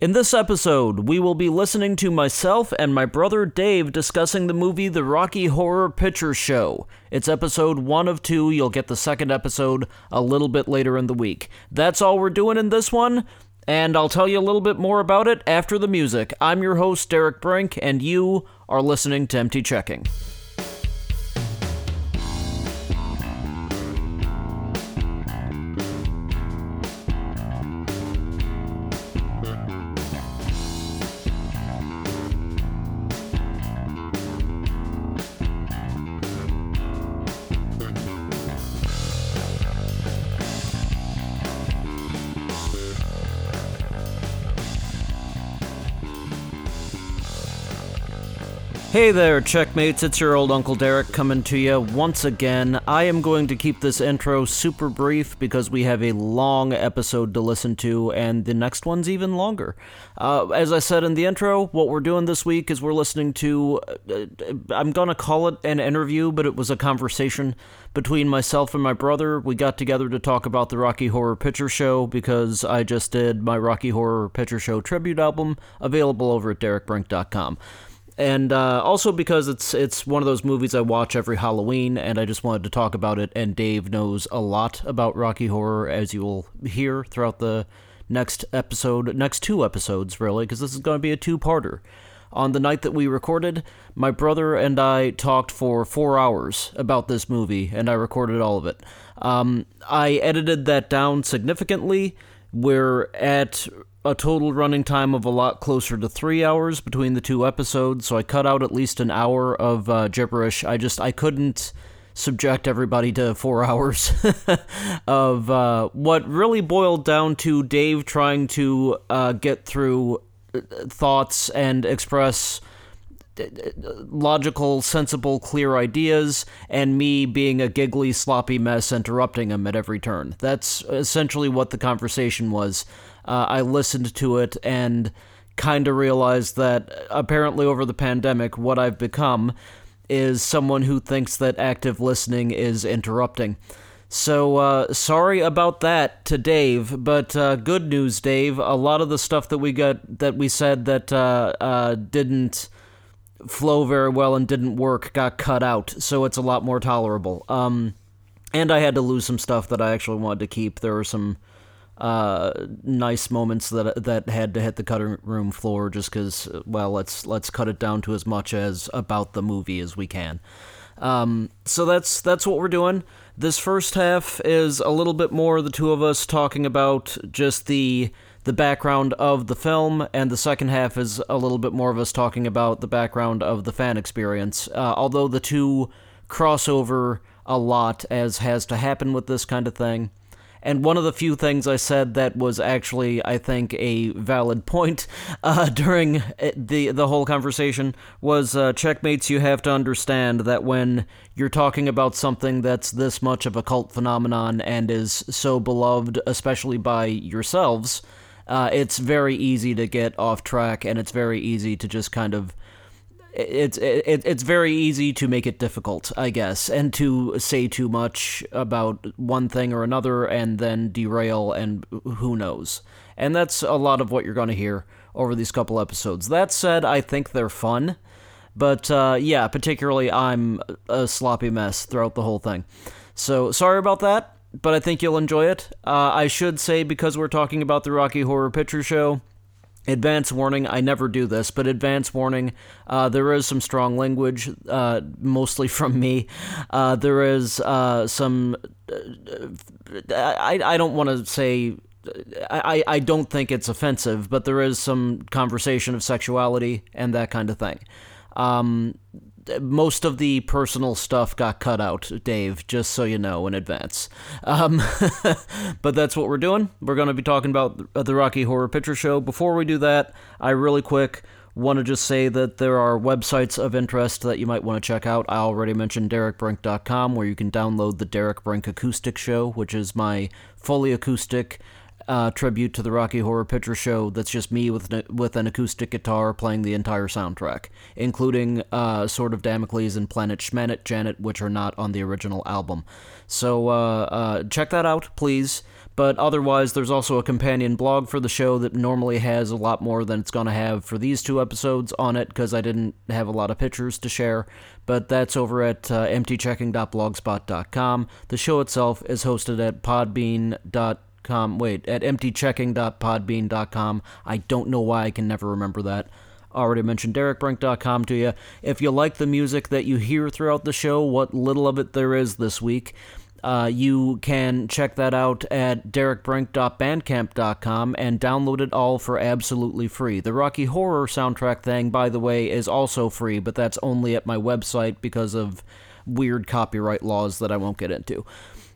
In this episode, we will be listening to myself and my brother Dave discussing the movie The Rocky Horror Picture Show. It's episode one of two. You'll get the second episode a little bit later in the week. That's all we're doing in this one, and I'll tell you a little bit more about it after the music. I'm your host, Derek Brink, and you are listening to Empty Checking. Hey there, checkmates. It's your old Uncle Derek coming to you once again. I am going to keep this intro super brief because we have a long episode to listen to, and the next one's even longer. Uh, as I said in the intro, what we're doing this week is we're listening to, uh, I'm going to call it an interview, but it was a conversation between myself and my brother. We got together to talk about the Rocky Horror Picture Show because I just did my Rocky Horror Picture Show tribute album available over at derekbrink.com and uh, also because it's it's one of those movies I watch every Halloween, and I just wanted to talk about it. And Dave knows a lot about Rocky Horror, as you will hear throughout the next episode, next two episodes, really, because this is going to be a two-parter. On the night that we recorded, my brother and I talked for four hours about this movie, and I recorded all of it. Um, I edited that down significantly. We're at a total running time of a lot closer to three hours between the two episodes, so I cut out at least an hour of uh, gibberish. I just I couldn't subject everybody to four hours of uh, what really boiled down to Dave trying to uh, get through uh, thoughts and express uh, logical, sensible, clear ideas, and me being a giggly, sloppy mess interrupting him at every turn. That's essentially what the conversation was uh, I listened to it and kind of realized that apparently over the pandemic, what I've become is someone who thinks that active listening is interrupting. So, uh, sorry about that to Dave, but uh, good news, Dave. A lot of the stuff that we got that we said that uh, uh didn't flow very well and didn't work got cut out, so it's a lot more tolerable. Um, and I had to lose some stuff that I actually wanted to keep. There were some uh, nice moments that that had to hit the cutting room floor just because well let's let's cut it down to as much as about the movie as we can. Um, so that's that's what we're doing. This first half is a little bit more the two of us talking about just the the background of the film, and the second half is a little bit more of us talking about the background of the fan experience. Uh, although the two crossover a lot, as has to happen with this kind of thing. And one of the few things I said that was actually, I think, a valid point uh, during the the whole conversation was uh, checkmates. You have to understand that when you're talking about something that's this much of a cult phenomenon and is so beloved, especially by yourselves, uh, it's very easy to get off track, and it's very easy to just kind of it's it, it's very easy to make it difficult, I guess, and to say too much about one thing or another and then derail and who knows. And that's a lot of what you're going to hear over these couple episodes. That said, I think they're fun, but uh, yeah, particularly I'm a sloppy mess throughout the whole thing. So sorry about that, but I think you'll enjoy it. Uh, I should say because we're talking about the Rocky Horror Picture Show Advance warning, I never do this, but advance warning, uh, there is some strong language, uh, mostly from me. Uh, there is uh, some. Uh, I, I don't want to say. I, I don't think it's offensive, but there is some conversation of sexuality and that kind of thing. Um, most of the personal stuff got cut out, Dave, just so you know in advance. Um, but that's what we're doing. We're going to be talking about the Rocky Horror Picture Show. Before we do that, I really quick want to just say that there are websites of interest that you might want to check out. I already mentioned derekbrink.com, where you can download the Derek Brink Acoustic Show, which is my fully acoustic uh, tribute to the Rocky Horror Picture Show that's just me with an, with an acoustic guitar playing the entire soundtrack, including uh, Sword of Damocles and Planet Schmanet Janet, which are not on the original album. So uh, uh check that out, please. But otherwise, there's also a companion blog for the show that normally has a lot more than it's going to have for these two episodes on it because I didn't have a lot of pictures to share. But that's over at uh, emptychecking.blogspot.com. The show itself is hosted at podbean.com. Wait, at emptychecking.podbean.com. I don't know why I can never remember that already mentioned derekbrink.com to you. If you like the music that you hear throughout the show, what little of it there is this week, uh, you can check that out at derekbrink.bandcamp.com and download it all for absolutely free. The Rocky Horror soundtrack thing, by the way, is also free, but that's only at my website because of weird copyright laws that I won't get into.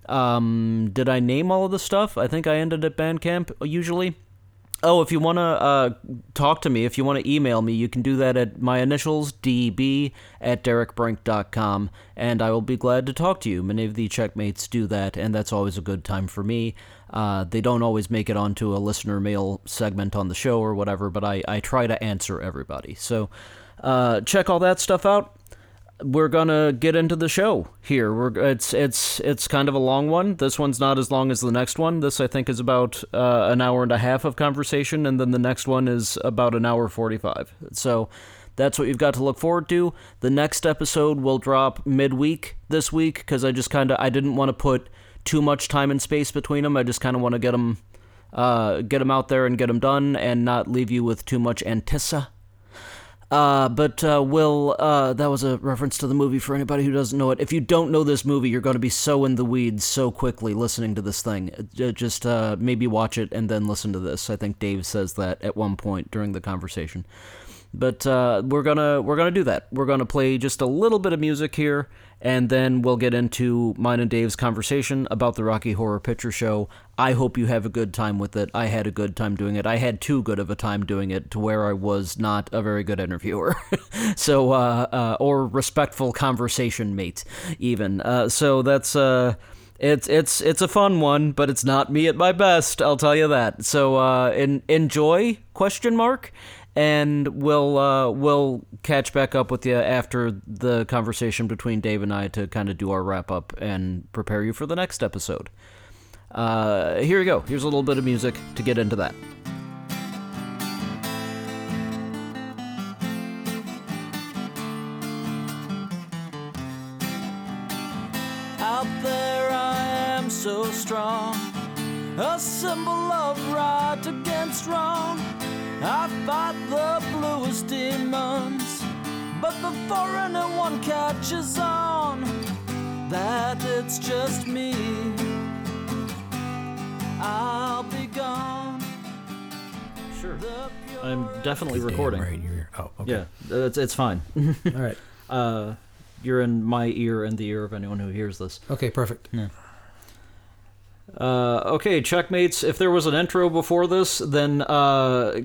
Um, did I name all of the stuff? I think I ended at Bandcamp usually. Oh, if you want to uh, talk to me, if you want to email me, you can do that at my initials, db at derekbrink.com, and I will be glad to talk to you. Many of the checkmates do that, and that's always a good time for me. Uh, they don't always make it onto a listener mail segment on the show or whatever, but I, I try to answer everybody. So uh, check all that stuff out we're gonna get into the show here. We're it's it's it's kind of a long one. This one's not as long as the next one. This I think is about uh, an hour and a half of conversation, and then the next one is about an hour forty-five. So that's what you've got to look forward to. The next episode will drop midweek this week because I just kind of I didn't want to put too much time and space between them. I just kind of want to get them uh, get them out there and get them done, and not leave you with too much antici uh, but uh, Will, uh, that was a reference to the movie for anybody who doesn't know it. If you don't know this movie, you're going to be so in the weeds so quickly listening to this thing. Just uh, maybe watch it and then listen to this. I think Dave says that at one point during the conversation. But uh, we're gonna we're gonna do that. We're gonna play just a little bit of music here, and then we'll get into mine and Dave's conversation about the Rocky Horror Picture Show. I hope you have a good time with it. I had a good time doing it. I had too good of a time doing it to where I was not a very good interviewer, so uh, uh, or respectful conversation mate even. Uh, so that's uh, it's it's it's a fun one, but it's not me at my best. I'll tell you that. So uh, enjoy question mark and we'll uh, we'll catch back up with you after the conversation between Dave and I to kind of do our wrap up and prepare you for the next episode. Uh, here we go. Here's a little bit of music to get into that. Out there, I am so strong, a symbol of right against wrong. I fight the bluest demons, but before anyone catches on that it's just me, I'll be gone. Sure. I'm definitely recording. Right, you're, oh, okay. Yeah, it's, it's fine. All right. Uh, you're in my ear and the ear of anyone who hears this. Okay, perfect. Yeah. Uh, okay, checkmates. If there was an intro before this, then uh,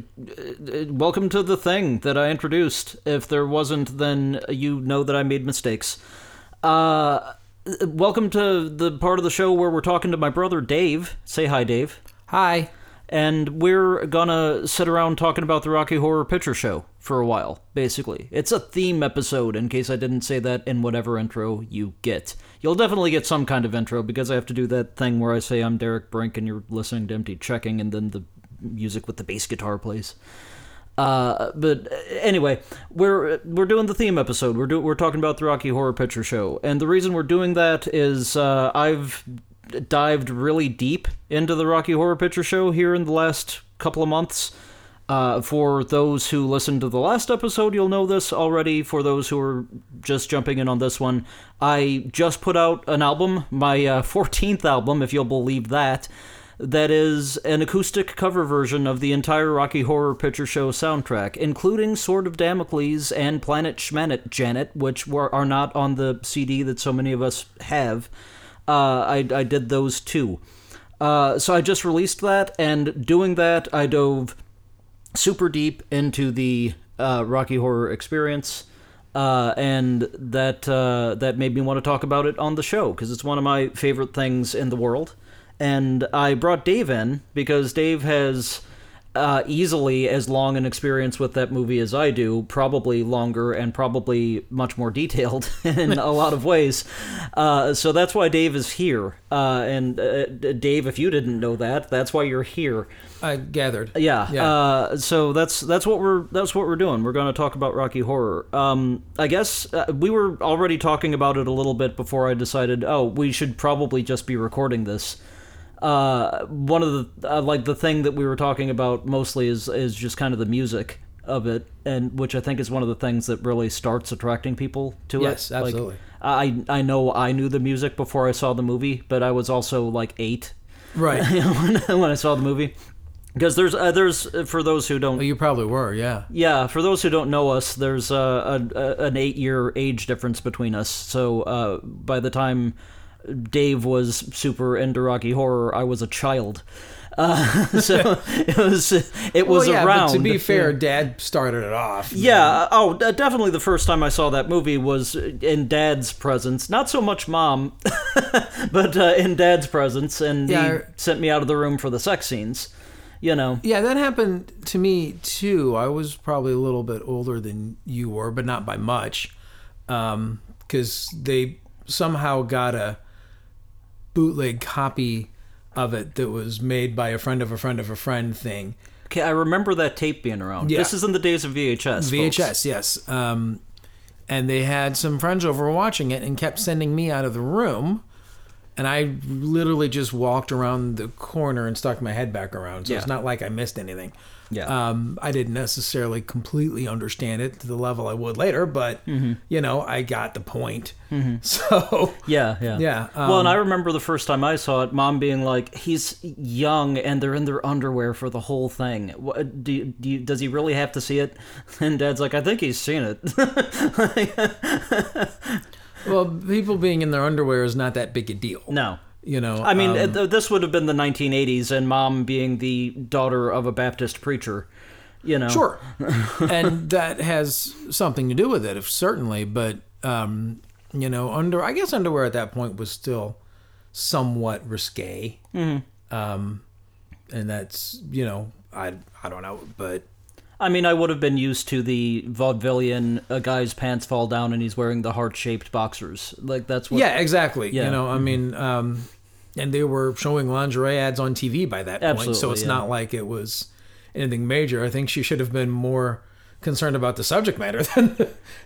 welcome to the thing that I introduced. If there wasn't, then you know that I made mistakes. Uh, welcome to the part of the show where we're talking to my brother Dave. Say hi, Dave. Hi. And we're gonna sit around talking about the Rocky Horror Picture Show for a while, basically. It's a theme episode, in case I didn't say that in whatever intro you get. You'll definitely get some kind of intro because I have to do that thing where I say I'm Derek Brink and you're listening to Empty Checking and then the music with the bass guitar plays. Uh, but anyway, we're we're doing the theme episode. We're do, we're talking about the Rocky Horror Picture Show, and the reason we're doing that is uh, I've dived really deep into the Rocky Horror Picture Show here in the last couple of months. Uh, for those who listened to the last episode, you'll know this already. For those who are just jumping in on this one, I just put out an album, my uh, 14th album, if you'll believe that. That is an acoustic cover version of the entire Rocky Horror Picture Show soundtrack, including Sword of Damocles and Planet Schmanet Janet, which were, are not on the CD that so many of us have. Uh, I, I did those too. Uh, so I just released that, and doing that, I dove super deep into the uh, Rocky Horror experience, uh, and that uh, that made me want to talk about it on the show because it's one of my favorite things in the world. And I brought Dave in because Dave has uh, easily as long an experience with that movie as I do, probably longer and probably much more detailed in a lot of ways. Uh, so that's why Dave is here. Uh, and uh, Dave, if you didn't know that, that's why you're here. I gathered. Yeah. Yeah. Uh, so that's that's what we're that's what we're doing. We're going to talk about Rocky Horror. Um, I guess uh, we were already talking about it a little bit before I decided. Oh, we should probably just be recording this. Uh, one of the uh, like the thing that we were talking about mostly is is just kind of the music of it, and which I think is one of the things that really starts attracting people to Yes, it. Like, absolutely. I I know I knew the music before I saw the movie, but I was also like eight Right. when, when I saw the movie. Because there's uh, there's uh, for those who don't well, you probably were, yeah. yeah for those who don't know us there's uh, a, a, an eight year age difference between us so uh, by the time Dave was super into Rocky Horror I was a child uh, so it was it was well, yeah, around to be fair, Dad started it off. yeah. Oh, definitely. The first time I saw that movie was in Dad's presence. Not so much Mom, but uh, in Dad's presence, and Yeah, he I- sent me out of the room for the sex scenes. You know. Yeah, that happened to me too. I was probably a little bit older than you were, but not by much, because they somehow got a bootleg copy of it that was made by a friend of a friend of a friend thing. Okay, I remember that tape being around. Yeah. This is in the days of VHS. VHS, folks. yes. Um, and they had some friends over watching it and kept sending me out of the room. And I literally just walked around the corner and stuck my head back around. So it's not like I missed anything. Yeah. Um, I didn't necessarily completely understand it to the level I would later, but Mm-hmm. you know, I got the point. So Yeah, yeah, Yeah, well, and um, I remember the first time I saw it, Mom being like, "He's young, and they're in their underwear for the whole thing. What, do, you, do you, does he really have to see it?" And Dad's like, "I think he's seen it." well, people being in their underwear is not that big a deal. no, You know, I mean, um, this would have been the 1980s, and Mom being the daughter of a Baptist preacher. You know, Sure. and that has something to do with it, if certainly. But um, you know, under I guess underwear at that point was still somewhat risque. Mm-hmm. Um, and that's you know I I don't know, but I mean, I would have been used to the vaudevillian a guy's pants fall down and he's wearing the heart shaped boxers. Like that's what. yeah, exactly. Yeah. You know, I mean, um, and they were showing lingerie ads on TV by that point, so it's yeah. not like it was anything major. I think she should have been more concerned about the subject matter than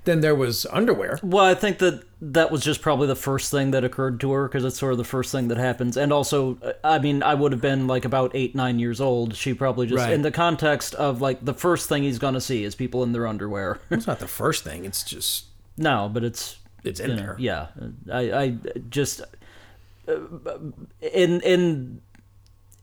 than there was underwear. Well, I think that that was just probably the first thing that occurred to her because it's sort of the first thing that happens. And also, I mean, I would have been like about eight, nine years old. She probably just, Right. in the context of like the first thing he's going to see is people in their underwear. It's not the first thing. It's just no, but it's it's in you know, there. Yeah, I, I just in in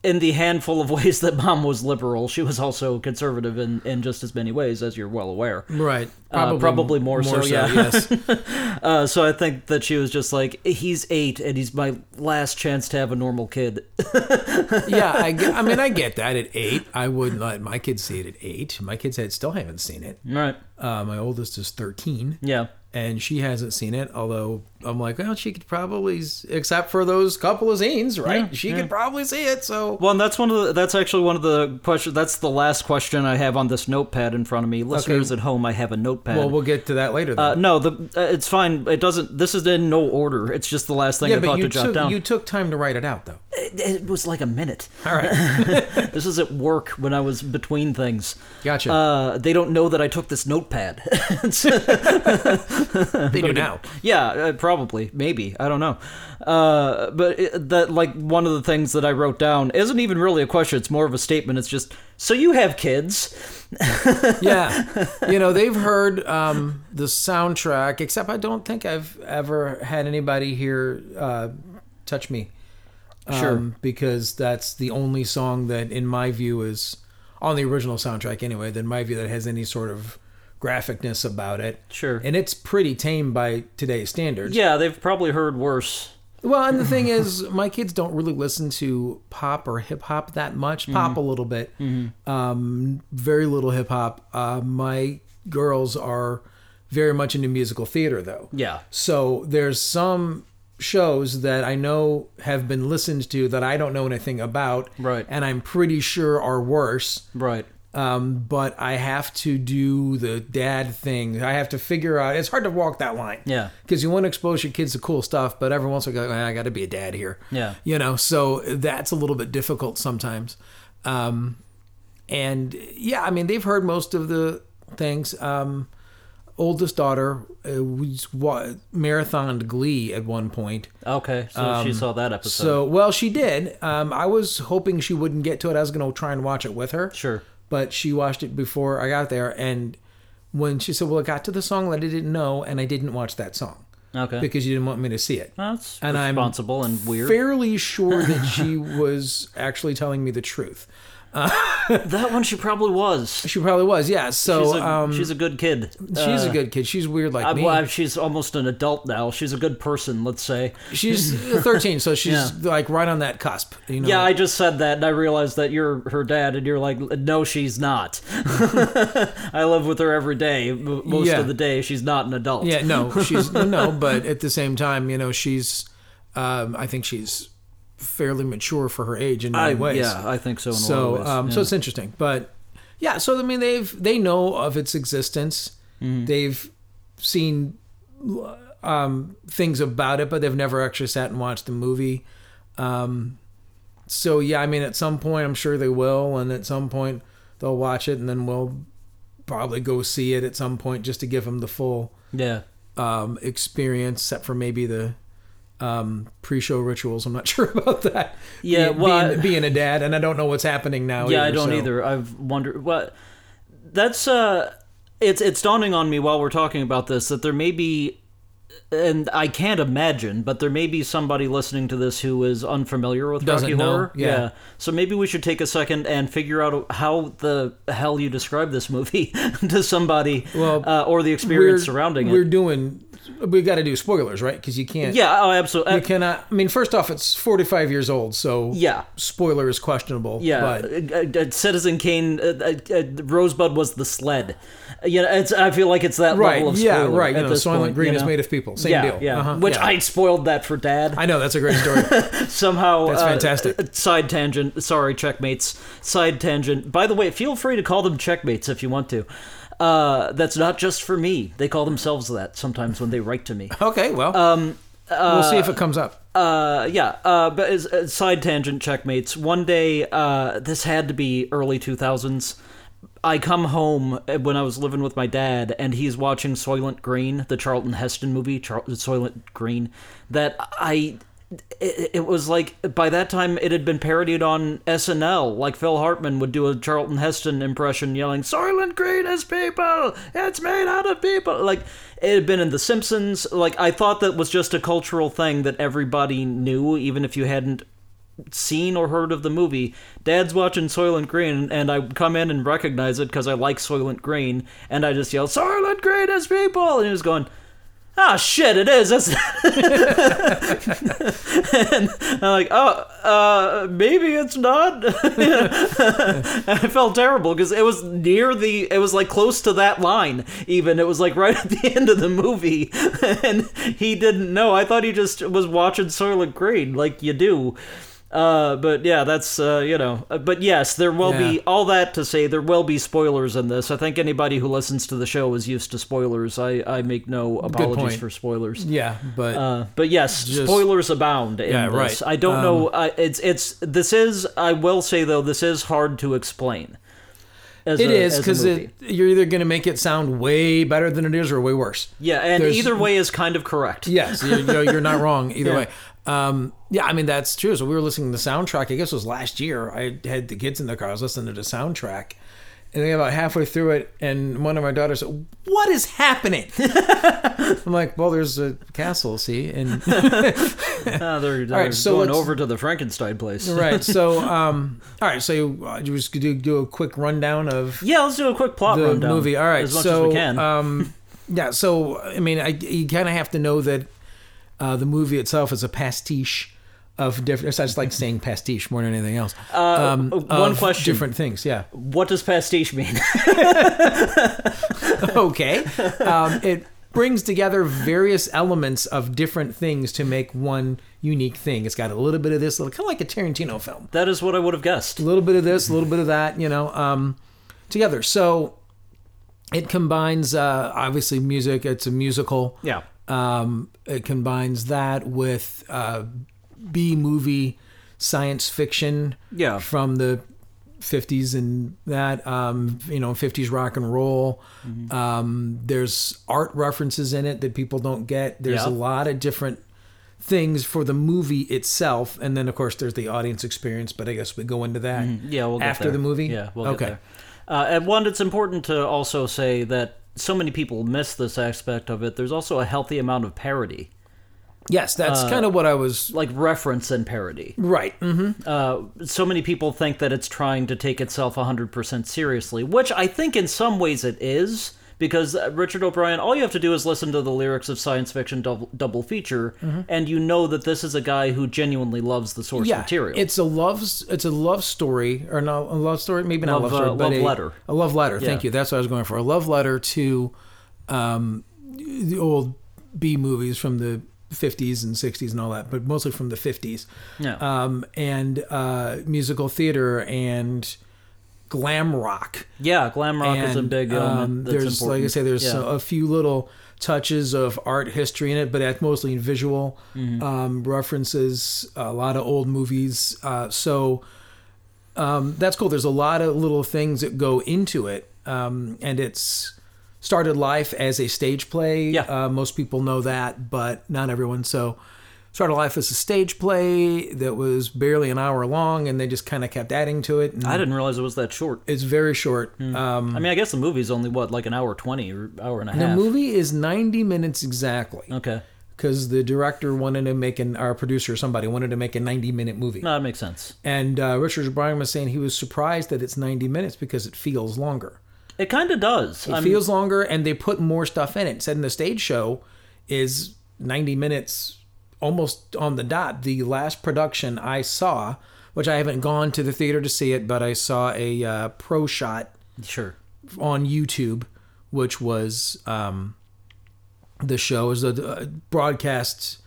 in the handful of ways that mom was liberal, she was also conservative in, in just as many ways, as you're well aware. Right. Uh, probably more so, yeah. yes. Uh, so I think that she was just like, he's eight and he's my last chance to have a normal kid. yeah, I, I mean, I get that at eight. I wouldn't let my kids see it at eight. My kids had, still haven't seen it. right? Uh, my oldest is 13, Yeah. and she hasn't seen it. Although I'm like, well, she could probably, except for those couple of scenes, right? Yeah, she yeah. could probably see it. So Well, and that's one of the. That's actually one of the questions. That's the last question I have on this notepad in front of me. Listeners at home, I have a notepad. well, we'll get to that later. Uh, no, the uh, it's fine. It doesn't. This is in no order. It's just the last thing yeah, I thought to jot down. you took time to write it out, though. It, it was like a minute. All right, This is at work when I was between things. gotcha. Uh, they don't know that I took this notepad. They do now. Yeah, uh, probably, maybe. I don't know. Uh, but it, that, like, one of the things that I wrote down isn't even really a question. It's more of a statement. It's just, so you have kids. yeah you know they've heard um, the soundtrack except i don't think i've ever had anybody here uh, touch me um, Sure. because that's the only song that in my view is on the original soundtrack anyway that in my view that has any sort of graphicness about it Sure. and it's pretty tame by today's standards Yeah, they've probably heard worse. well, and the thing is, my kids don't really listen to pop or hip hop that much. Mm-hmm. Pop a little bit, um, very little hip hop. Uh, my girls are very much into musical theater, though. Yeah. So there's some shows that I know have been listened to that I don't know anything about, Right. And I'm pretty sure are worse. Right. Um, but I have to do the dad thing. I have to figure out. It's hard to walk that line. Yeah. Because you want to expose your kids to cool stuff, but every once in a while, I got to be a dad here. Yeah. You know, so that's a little bit difficult sometimes. Um, and yeah, I mean, they've heard most of the things. Um, oldest daughter uh, was marathoned Glee at one point. Okay. So she saw that episode. Um, So, well, she did. Um, I was hoping she wouldn't get to it. I was going to try and watch it with her. Sure. But she watched it before I got there. And when she said, Well, it got to the song that I didn't know, and I didn't watch that song Okay. because you didn't want me to see it. That's and I'm responsible and weird. Fairly sure that she was actually telling me the truth. that one she probably was. She probably was, yeah. So She's a, um, she's a good kid. she's a good kid. She's weird like Uh, me. well, she's almost an adult now. She's a good person, let's say. she's 13, so she's Yeah. like right on that cusp. You know? Yeah, I just said that and I realized that you're her dad, and you're like, no, she's not. I live with her every day. Most Yeah. of the day, she's not an adult. Yeah, no, she's no, but at the same time, you know, she's. Um, I think she's fairly mature for her age in many I, ways. yeah, I think so. In a lot So, of ways. um, yeah. so it's interesting, but yeah. So I mean, they've they know of its existence. Mm-hmm. They've seen um, things about it, but they've never actually sat and watched the movie. Um, so yeah, I mean, at some point, I'm sure they will, and at some point they'll watch it, and then we'll probably go see it at some point just to give them the full yeah, um, experience, except for maybe the um, pre-show rituals. I'm not sure about that. Yeah, being, well, being, being a dad, and I don't know what's happening now. yeah. I don't so- either. I've wondered what. That's uh, it's it's dawning on me while we're talking about this that there may be. And I can't imagine, but there may be somebody listening to this who is unfamiliar with Doesn't Rocky know, Horror. yeah. So maybe we should take a second and figure out how the hell you describe this movie to somebody, Well, uh, or the experience surrounding We're doing. We got to do spoilers, right? Because you can't. Yeah. Oh, absolutely. You cannot. I mean, first off, it's 45 years old, so yeah. spoiler is questionable. Yeah, but uh, uh, Citizen Kane, uh, uh, uh, Rosebud was the sled. Uh, You know, it's. I feel like it's that right, level of yeah, spoiler right. At You know, Soylent point, Green you is made of people. Same yeah, deal. Yeah, Uh-huh, which yeah. I spoiled that for Dad. I know that's a great story. Somehow, That's uh, fantastic. uh, side tangent. Sorry, checkmates. Side tangent. By the way, feel free to call them checkmates if you want to. Uh, that's not just for me. They call themselves that sometimes when they write to me. okay, well, um, we'll see if it comes up. uh yeah uh but as, as side tangent checkmates one day uh this had to be early 2000s i come home uh, when i was living with my dad and he's watching soylent green the charlton heston movie Char- soylent green that i it, it was like by that time it had been parodied on SNL. Like Phil Hartman would do a Charlton Heston impression, yelling "Soylent Green is people. It's made out of people." Like it had been in The Simpsons. Like I thought that was just a cultural thing that everybody knew, even if you hadn't seen or heard of the movie. Dad's watching Soylent Green, and I come in and recognize it because I like Soylent Green, and I just yell "Soylent Green is people," and he was going. Ah shit! It is. And I'm like, oh, uh, maybe it's not. I felt terrible because it was near the, it was like close to that line. Even it was like right at the end of the movie, and he didn't know. I thought he just was watching Soylent Green, like you do. Uh, but yeah, that's uh, you know. uh, But yes, there will Yeah. be all that to say. There will be spoilers in this. I think anybody who listens to the show is used to spoilers. I I make no apologies for spoilers. Yeah, but Uh, but yes, Just- spoilers abound in Yeah, this. right. I don't Um, know. I, it's it's this is. I will say though, this is hard to explain. It a- is because you're either going to make it sound way better than it is or way worse. yeah, and there's- either way is kind of correct. Yes, you're not wrong either Yeah. way. Um, yeah, I mean that's true. So we were listening to the soundtrack. I guess it was last year. I had the kids in the car. I was listening to the soundtrack, and then about halfway through it, and one of my daughters said, "What is happening?" I'm like, "Well, there's a castle, see." And Ah, they're, they're right, so going over to the Frankenstein place. right, so um, all right, so you, uh, you just do do a quick rundown of Yeah, let's do a quick plot the rundown. movie. All right, as much so as we can. um, yeah, so I mean, I, you kind of have to know that uh, the movie itself is a pastiche of different. It's just like saying pastiche more than anything else. Um, uh, one question. different things. Yeah. what does pastiche mean? okay. Um, it brings together various elements of different things to make one unique thing. It's got a little bit of this, little kind of like a Tarantino film. That is what I would have guessed. A little bit of this, a little bit of that, you know, um, together. So it combines uh, obviously music. It's a musical. Yeah. Um, it combines that with uh, B movie science fiction Yeah. from the 50s and that um, you know 50s rock and roll Mm-hmm. um, there's art references in it that people don't get there's Yeah. a lot of different things for the movie itself and then of course there's the audience experience but i guess we go into that Mm-hmm. Yeah, we'll after there. the movie Yeah, we'll okay. Uh, and one, it's important to also say that so many people miss this aspect of it. There's also a healthy amount of parody, yes Uh, that's kind of what i was like reference and parody. right hmm Uh, so many people think that it's trying to take itself 100% seriously, which I think in some ways it is. Because uh, Richard O'Brien, all you have to do is listen to the lyrics of science fiction double, double feature, and you know that this is a guy who genuinely loves the source Mm-hmm. yeah material. it's a love it's a love story or not a love story maybe not Love, a love story uh, but love a, letter. a love letter thank you that's what i was going for a love letter to um, the old b movies from the 50s and 60s and all that but mostly from the 50s yeah. um, and uh, musical theater and glam rock yeah, glam rock is a and, big um, there's like I say, there's Yeah. a, a few little touches of art history in it, but that's mostly in visual Mm-hmm. um, references, a lot of old movies. Uh, so um, that's cool. There's a lot of little things that go into it, um, and it's started life as a stage play. Yeah. Uh, most people know that, but not everyone. So started life as a stage play that was barely an hour long, and they just kind of kept adding to it. And I didn't realize it was that short. it's very short. Um, I mean, I guess the movie's only what, like an hour twenty or hour and a half. the movie is 90 minutes exactly Okay, because the director wanted to make an, our producer, somebody wanted to make a 90 minute movie. no, that makes sense. And uh, Richard O'Brien was saying he was surprised that it's 90 minutes because it feels longer. It kind of does. It I'm- feels longer and they put more stuff in it. Said in the stage show is 90 minutes almost on the dot. The last production I saw, which I haven't gone to the theater to see it, but I saw a uh, pro shot sure. on YouTube, which was um, the show is a, a broadcast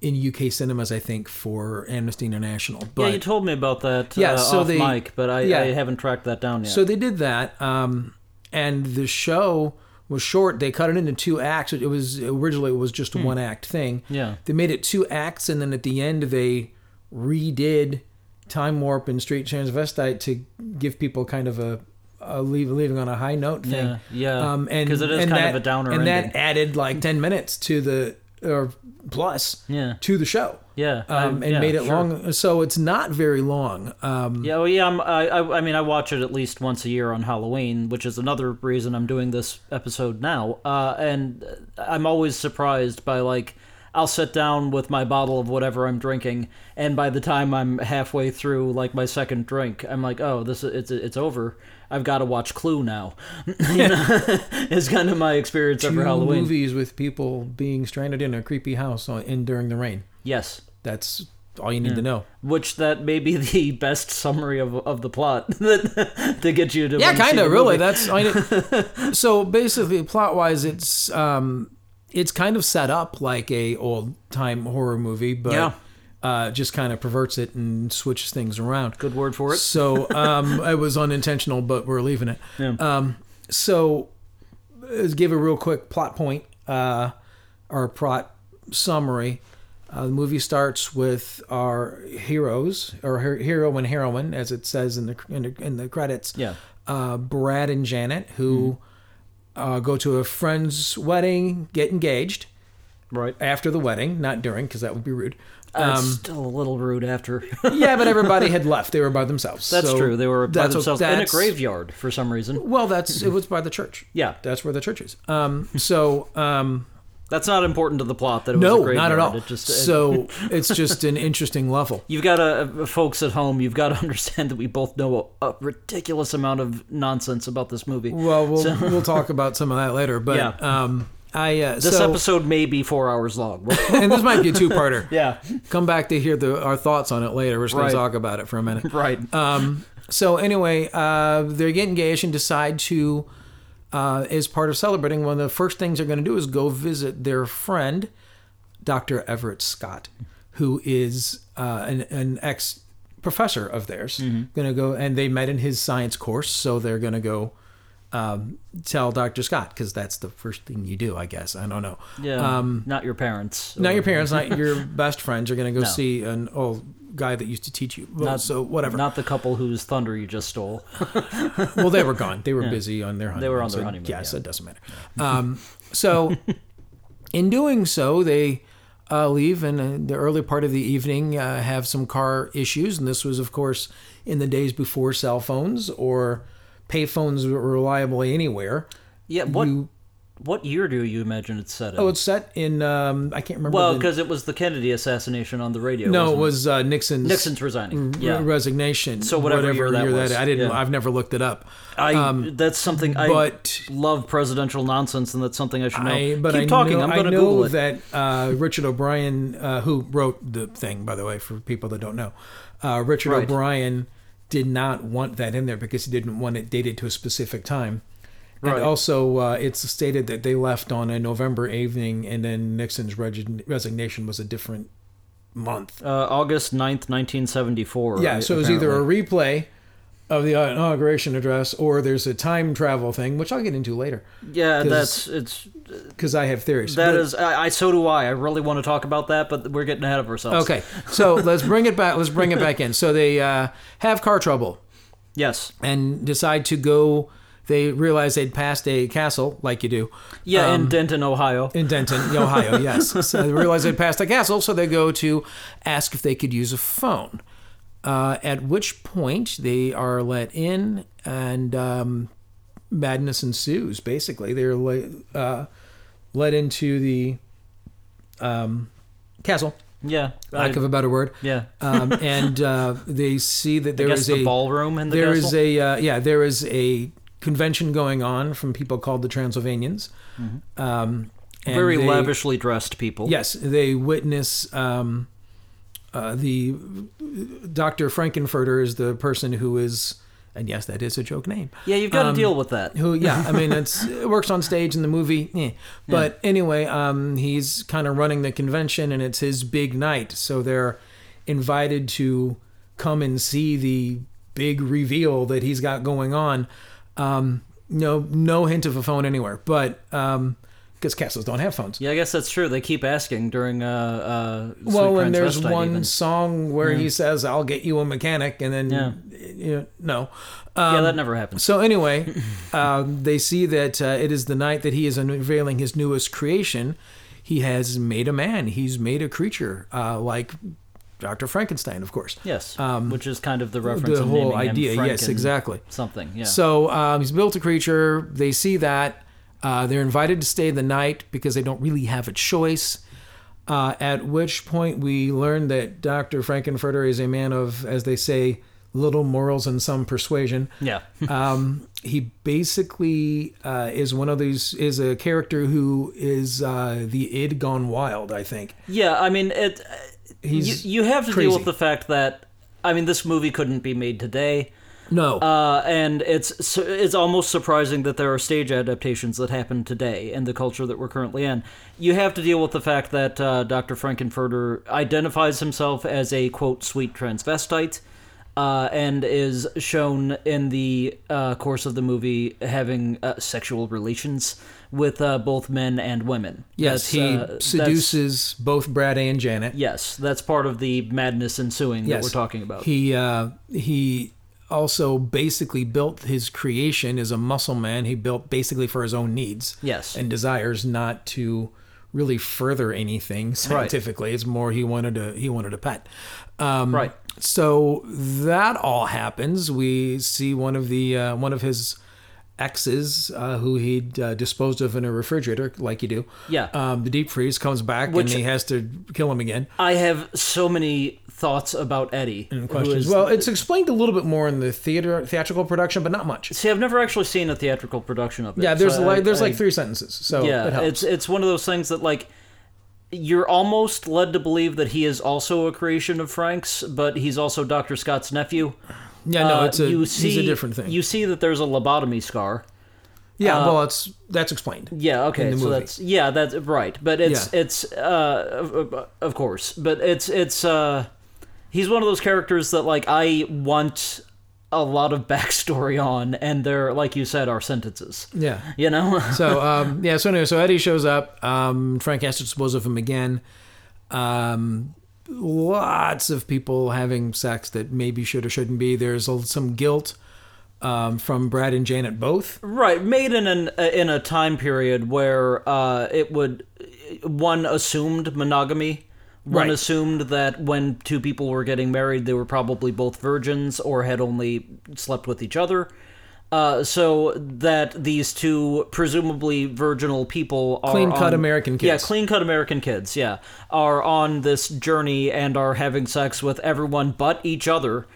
in UK cinemas, I think, for Amnesty International. But yeah, you told me about that Yeah, uh, so off they- mic, but I, yeah. I haven't tracked that down yet. so they did that, um, and the show was short. They cut it into two acts. It was originally it was just a one act thing. Hmm. Yeah. they made it two acts, and then at the end they redid Time Warp and Sweet Transvestite to give people kind of a, a leave, leaving on a high note thing. yeah, yeah, um, and 'Cause it is and kind that, of a downer and ending. that added like ten minutes to the or plus Yeah. to the show. yeah, Um, and yeah, made it sure. long, so it's not very long. Um, Yeah, well, yeah. I'm, I, I, I mean, I watch it at least once a year on Halloween, which is another reason I'm doing this episode now. Uh, and I'm always surprised by like, I'll sit down with my bottle of whatever I'm drinking, and by the time I'm halfway through like my second drink, I'm like, oh, this is it's it's over. I've got to watch Clue now. you know, it's kind of my experience two Halloween. movies with people being stranded in a creepy house on, in during the rain. Yes. That's all you need to know. Which that may be the best summary of, of the plot to get you to Yeah, kind of Really, that's. I mean, so basically, plot wise, it's um, it's kind of set up like a old time horror movie, but Yeah. uh, just kind of perverts it and switches things around. good word for it. So um, it was unintentional, but we're leaving it. Yeah. Um, so let's give a real quick plot point uh, or plot summary. Uh, the movie starts with our heroes, or her- hero and heroine, as it says in the in the, in the credits. Yeah. Uh, Brad and Janet, who uh, go to a friend's wedding, get engaged Right. after the wedding, not during, because that would be rude. Uh, Um, still a little rude after. yeah, but everybody had left; they were by themselves. That's So true. They were by themselves in a graveyard for some reason. Well, that's it was by the church. Yeah. That's where the church is. Um, so um, That's not important to the plot that it was a no, graveyard. not at all. It just, it- so it's just an interesting level. You've got to, folks at home, you've got to understand that we both know a, a ridiculous amount of nonsense about this movie. Well, we'll we'll talk about some of that later. But Yeah. um, I uh, this so, episode may be four hours long. and this might be a two-parter. yeah. Come back to hear the our thoughts on it later. We're just going Right. to talk about it for a minute. Right. Um, so anyway, uh, they get engaged and decide to uh, as part of celebrating, one of the first things they're going to do is go visit their friend, Dr. Everett Scott, who is uh, an, an ex professor of theirs. Going to go, and they met in his science course, so they're going to go um, tell Dr. Scott because that's the first thing you do, I guess. I don't know. Yeah, not your parents. Not your parents, not your best friends. You're going to go No. see an old guy that used to teach you. Well, Not- so whatever. Not the couple whose thunder you just stole. well, they were gone. They were busy on their honeymoon. They were on their so honeymoon, Yes, yeah. it doesn't matter. Um, so, in doing so, they uh, leave and in the early part of the evening uh, have some car issues. And this was, of course, in the days before cell phones or payphones were reliable anywhere. Yeah. What You- what year do you imagine it's set in? Oh, it's set in, um, I can't remember. well, because it was the Kennedy assassination on the radio. no, it wasn't uh, Nixon's, Nixon's resigning. re- Yeah. resignation. So whatever year that was, I didn't. yeah. I've never looked it up. I that's something I um, but- love presidential nonsense, and that's something I should know. I, but Keep I talking. Know, I'm going to Google it. that uh, Richard O'Brien, uh, who wrote the thing, by the way, for people that don't know, uh, Richard Right. O'Brien did not want that in there because he didn't want it dated to a specific time. Right. And also, uh, it's stated that they left on a November evening, and then Nixon's reg- resignation was a different month. uh, August 9th, 1974. Yeah, so it was either a replay of the inauguration address, or there's a time travel thing, which I'll get into later Yeah, That's it's because I have theories. that But- is I, I so do I. I really want to talk about that, but we're getting ahead of ourselves. Okay, so let's bring it back. Let's bring it back in. So they uh, have car trouble Yes. and decide to go. They realize they'd passed a castle, like you do, Yeah, Um, in Denton, Ohio. in Denton, Ohio. Yes. So they realize they'd passed a castle, so they go to ask if they could use a phone. Uh, at which point they are let in, and um, madness ensues. Basically, they're le- uh, led into the um, castle, Yeah. lack I- of a better word. yeah. um, and uh, they see that I there guess is the a ballroom in the there castle. is a uh, yeah there is a convention going on from people called the Transylvanians. Um, and Mm-hmm. very they- lavishly dressed people. Yes, they witness um, uh, the Dr. Frank-N-Furter is the person who is, and yes, that is a joke name. Yeah, you've got to Um, deal with that. Who, yeah, I mean, it's it works on stage in the movie, eh. but anyway, um, he's kind of running the convention, and it's his big night, so they're invited to come and see the big reveal that he's got going on. Um, no, no hint of a phone anywhere, but um, because castles don't have phones. Yeah, I guess that's true. They keep asking during uh uh. Sweet Well, and there's one even. song where he says, "I'll get you a mechanic," and then Yeah. you know, no. yeah, Um, that never happens. So anyway, um, they see that uh, it is the night that he is unveiling his newest creation. He has made a man. He's made a creature uh, like Dr. Frankenstein, of course. Yes, um, which is kind of the reference. the whole naming him idea, yes, exactly. Something. Yeah. So um, he's built a creature. They see that. Uh, they're invited to stay the night because they don't really have a choice. Uh, at which point we learn that Dr. Frank-N-Furter is a man of, as they say, little morals and some persuasion. yeah. Um, he basically uh, is one of these is a character who is uh, the id gone wild. I think yeah. I mean, it. He's you, you have to crazy. deal with the fact that I mean, this movie couldn't be made today. no, Uh, and it's it's almost surprising that there are stage adaptations that happen today in the culture that we're currently in. You have to deal with the fact that uh, Dr. Frank-N-Furter identifies himself as a quote sweet transvestite, uh, and is shown in the uh, course of the movie having uh, sexual relations with uh, both men and women. yes, That's, he uh, seduces both Brad and Janet. Yes, that's part of the madness ensuing Yes. that we're talking about. He uh, he also basically built his creation as a muscle man. He built basically for his own needs. Yes. and desires not to really further anything scientifically. It's more he wanted to he wanted a pet. Um, Right. So that all happens. We see one of the uh, one of his exes uh, who he'd uh, disposed of in a refrigerator, like you do. Yeah. Um, the deep freeze comes back Which- and he has to kill him again. I have so many thoughts about Eddie. and Questions. is- Well, it's explained a little bit more in the theater theatrical production, but not much. See, I've never actually seen a theatrical production of it. Yeah, there's so like I- there's I- like three sentences, so Yeah, it helps. it's it's one of those things that like you're almost led to believe that he is also a creation of Frank's, but he's also Dr. Scott's nephew. Yeah, no, Uh, it's a you he's see, a different thing. You see that there's a lobotomy scar. Yeah, Uh, well, it's that's explained. Yeah. Okay. So that's yeah. That's right. But it's Yeah. it's uh of, of course. But it's it's uh he's one of those characters that like I want a lot of backstory on, and they're like you said are sentences. Yeah. You know. So um, yeah. So anyway, so Eddie shows up. Um, Frank has to dispose of him again. Um, lots of people having sex that maybe should or shouldn't be. There's some guilt um, from Brad and Janet both. Right, made in an in a time period where uh, it would one assumed monogamy. One Right. assumed that when two people were getting married, they were probably both virgins or had only slept with each other. Uh, so that these two presumably virginal people are Clean-cut on- American Yeah, clean cut American kids. Yeah, are on this journey and are having sex with everyone but each other.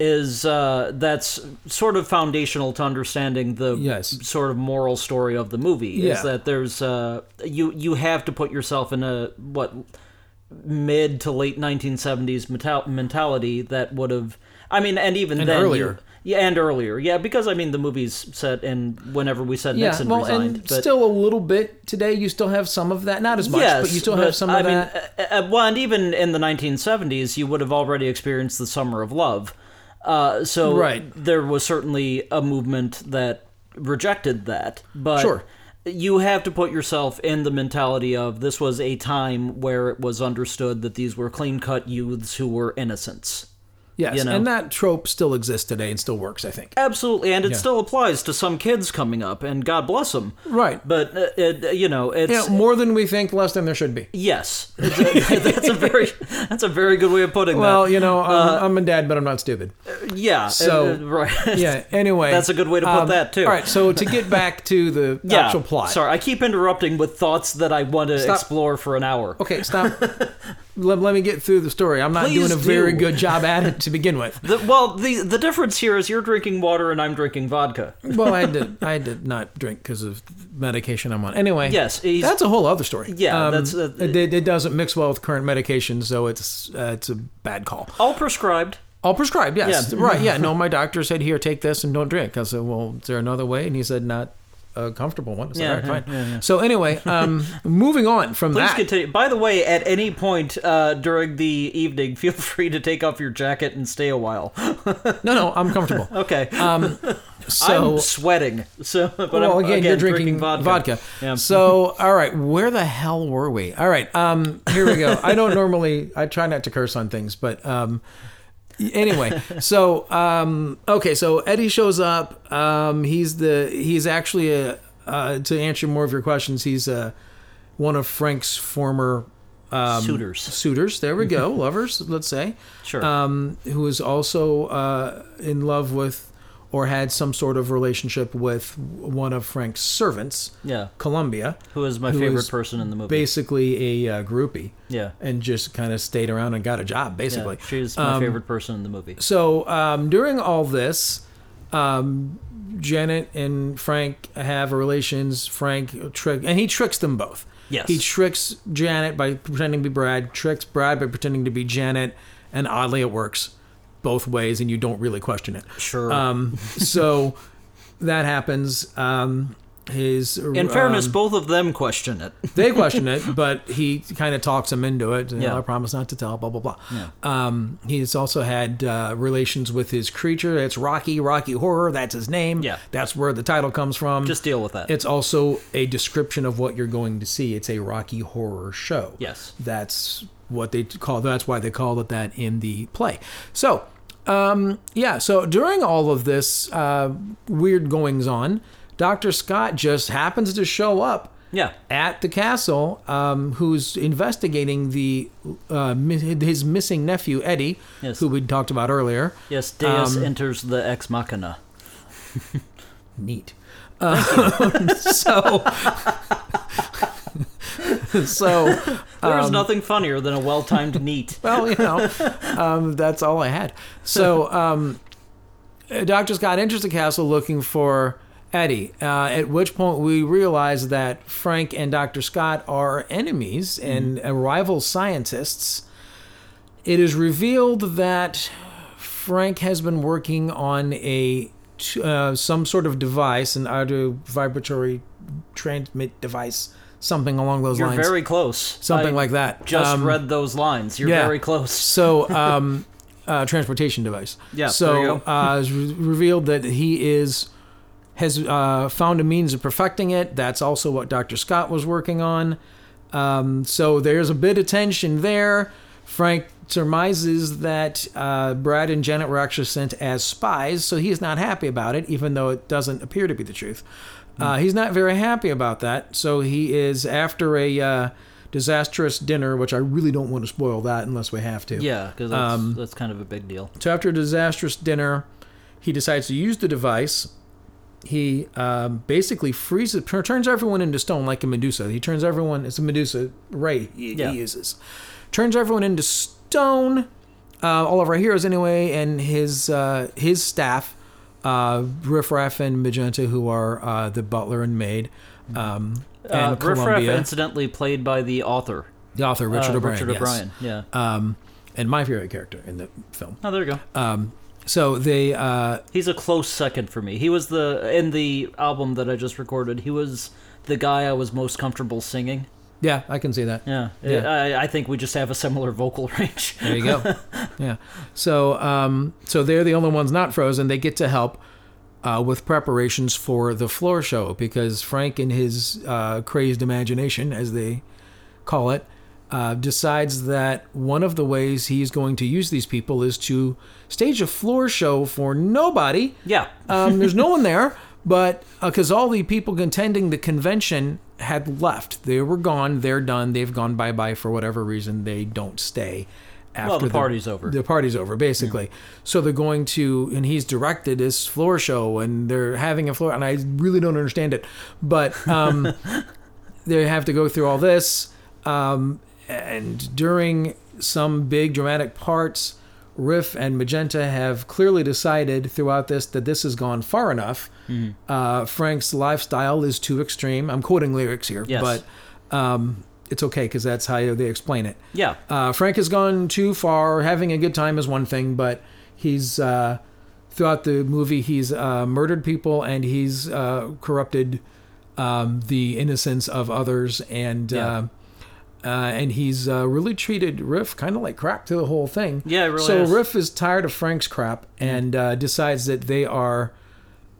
Is uh, that's sort of foundational to understanding the Yes. sort of moral story of the movie. Yeah. Is that there's uh, you you have to put yourself in a what mid to late 1970s mental- mentality that would have. I mean, and even And then you- earlier. Yeah, and earlier, yeah, because I mean the movie's set in whenever we said Yeah, Nixon well, resigned, and but still a little bit today. You still have some of that, not as much, yes, but you still have some of I that. mean, uh, uh, well, and even in the 1970s, you would have already experienced the Summer of Love. Uh, so Right. there was certainly a movement that rejected that, but Sure. you have to put yourself in the mentality of this was a time where it was understood that these were clean-cut youths who were innocents. Yes, you know. and that trope still exists today and still works. I think. Absolutely, and it Yeah. still applies to some kids coming up, and God bless them. Right. But uh, it, you know, it's Yeah, more than we think, less than there should be. Yes, a- that's a very that's a very good way of putting Well, that. Well, you know, I'm, I'm a dad, but I'm not stupid. Yeah, so- uh, right. Yeah. Anyway, That's a good way to put um, that, too. All right. So to get back to the yeah. actual plot. Sorry, I keep interrupting with thoughts that I want to Stop. explore for an hour. Okay, stop. Let, let me get through the story. I'm not Please doing a very do. good job at it to begin with. The, well, the the difference here is you're drinking water and I'm drinking vodka. Well, I did I had to not drink because of medication I'm on. Anyway, Yes, that's a whole other story. Yeah, Um, that's, uh, it, it doesn't mix well with current medications, so it's uh, it's a bad call. All prescribed. All prescribed, yes, Yeah. right, yeah. No, my doctor said here, take this and don't drink. I said, well, is there another way? And he said, not a comfortable one. Yeah, right, fine. yeah, yeah. So anyway, um, moving on from Please that. continue. By the way, at any point uh, during the evening, feel free to take off your jacket and stay a while. no, no, I'm comfortable. Okay. Um, so I'm sweating. So, but well, I'm, again, you're drinking, vodka. Yeah. So, all right, where the hell were we? All right, um, here we go. I don't normally, I try not to curse on things, but um, anyway. So, um, okay, so Eddie shows up. Um, he's the, he's actually a, uh, to answer more of your questions, he's uh, one of Frank's former um, Suitors. Suitors. There we go. Lovers, let's say. Sure. Um, who is also uh, in love with or had some sort of relationship with one of Frank's servants, yeah. Columbia, Who is my who favorite person in the movie? basically a uh, groupie, yeah. and just kind of stayed around and got a job, basically. Yeah, she's my Um, favorite person in the movie. So um, during all this, um, Janet and Frank have relations. Frank trick, and he tricks them both. Yes. He tricks Janet by pretending to be Brad. Tricks Brad by pretending to be Janet, and oddly, it works both ways, and you don't really question it. Sure. Um, so that happens. Um, his in fairness, um, both of them question it. they question it, but he kind of talks him into it. Yeah. I promise not to tell. Blah blah blah. Um, he's also had uh, relations with his creature. It's Rocky. Rocky Horror. That's his name. Yeah. That's where the title comes from. Just deal with that. It's also a description of what you're going to see. It's a Rocky Horror show. Yes. That's what they call. That's why they call it that in the play. So, um, yeah. So during all of this uh, weird goings on, Doctor Scott just happens to show up yeah. at the castle, um, who's investigating the uh, his missing nephew Eddie, Yes. who we talked about earlier. Yes, Deus Um, enters the ex machina. Neat. Um, so, so There's nothing funnier than a well timed neat. well, you know, um, that's all I had. So, um, Doctor Scott enters the castle looking for Eddie. Uh, at which point we realize that Frank and Doctor Scott are enemies and uh, rival scientists. It is revealed that Frank has been working on a t- uh, some sort of device, an audio vibratory transmit device, something along those You're lines. very close. something I like that. Just Um, read those lines. You're yeah. very close. So, um, uh, transportation device. Yeah, So, there you go. uh, it's re- revealed that he is has uh, found a means of perfecting it. That's also what Dr. Scott was working on. Um, so there's a bit of tension there. Frank surmises that uh, Brad and Janet were actually sent as spies, so he's not happy about it, even though it doesn't appear to be the truth. Uh, he's not very happy about that, so he is after a uh, disastrous dinner, which I really don't want to spoil that unless we have to. Yeah, because that's, Um, that's kind of a big deal. So after a disastrous dinner, he decides to use the device. He um, basically freezes, turns everyone into stone like a Medusa. He turns everyone, it's a Medusa ray he, Yeah. he uses. Turns everyone into stone, uh, all of our heroes anyway, and his uh, his staff, uh, Riff Raff and Magenta, who are uh, the butler and maid, um, Uh, and Riff Raff incidentally played by the author, the author Richard uh, O'Brien. Richard yes. Yeah. Um, and my favorite character in the film. Oh, there you go. Um, so they uh, He's a close second for me. He was the in the album that I just recorded. He was the guy I was most comfortable singing. Yeah, I can see that. Yeah, Yeah. I, I think we just have a similar vocal range. There you go. yeah. So, um, so they're the only ones not frozen. They get to help uh, with preparations for the floor show because Frank, in his uh, crazed imagination, as they call it, uh, decides that one of the ways he's going to use these people is to stage a floor show for nobody. yeah, Um, there's no one there, but because all the people attending the convention had left, they were gone. They're done. They've gone bye bye for whatever reason. They don't stay. After well, the party's over. The party's over, basically. So they're going to, and he's directed this floor show, and they're having a floor, and I really don't understand it, but um, they have to go through all this, um, and during some big dramatic parts, Riff and Magenta have clearly decided throughout this that this has gone far enough. Mm-hmm. Uh, Frank's lifestyle is too extreme. I'm quoting lyrics here, Yes. but um, it's okay because that's how they explain it. yeah. Uh, Frank has gone too far. Having a good time is one thing, but he's uh, throughout the movie he's uh, murdered people and he's uh, corrupted um, the innocence of others, and Yeah. uh, uh, and he's uh, really treated Riff kind of like crap to the whole thing. Yeah, really so is. Riff is tired of Frank's crap and uh, decides that they are.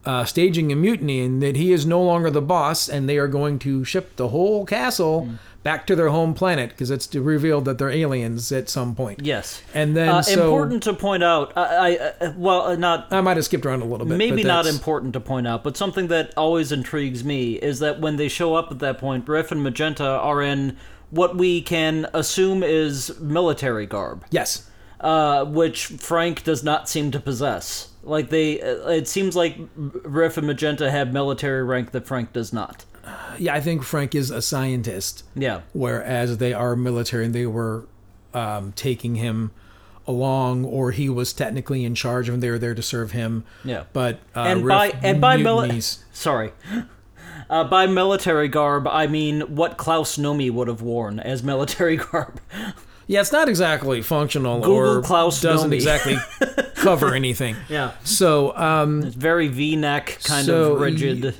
Uh, staging a mutiny and that he is no longer the boss and they are going to ship the whole castle Hmm. back to their home planet because it's revealed that they're aliens at some point. Yes. And then uh, so important to point out. I, I uh, well, uh, not I might have skipped around a little bit. maybe not important to point out, but something that always intrigues me is that when they show up at that point, Riff and Magenta are in what we can assume is military garb, Yes. uh, which Frank does not seem to possess. Like they, uh, it seems like Riff and Magenta have military rank that Frank does not. Yeah, I think Frank is a scientist, Yeah. whereas they are military and they were um, taking him along, or he was technically in charge and they were there to serve him. Yeah. But uh, and Riff by and by mili- sorry. Uh, by military garb, I mean what Klaus Nomi would have worn as military garb. Yeah, it's not exactly functional Google or Klaus doesn't Nomi. exactly cover anything. Yeah, So um, it's very V-neck, kind So of rigid.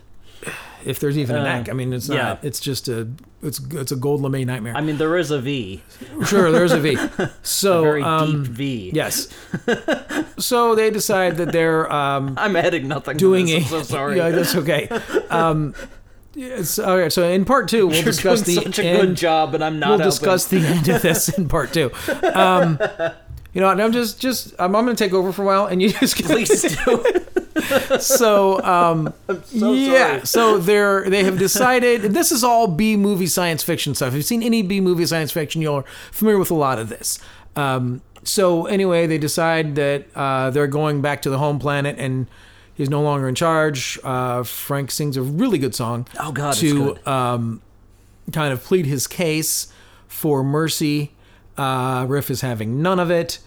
if there's even a Uh, neck, I mean, it's not. yeah. It's just a. It's it's a gold lame nightmare. I mean, there is a V, sure, there's a V. So a very um, deep V. Yes. so they decide that they're um, I'm adding nothing. doing to a. this, I'm so sorry. Yeah, that's okay. Um, all right. So in part two, we'll You're discuss doing the such a end. good job, and I'm not. we'll helping. discuss the end of this in part two. Um, you know, what, I'm just just I'm, I'm going to take over for a while, and you just Please do. so um so yeah sorry. so they're they have decided this is all b movie science fiction stuff if you've seen any b movie science fiction you're familiar with a lot of this um so anyway they decide that uh they're going back to the home planet and he's no longer in charge uh frank sings a really good song Oh, God, to um kind of plead his case for mercy uh riff is having none of it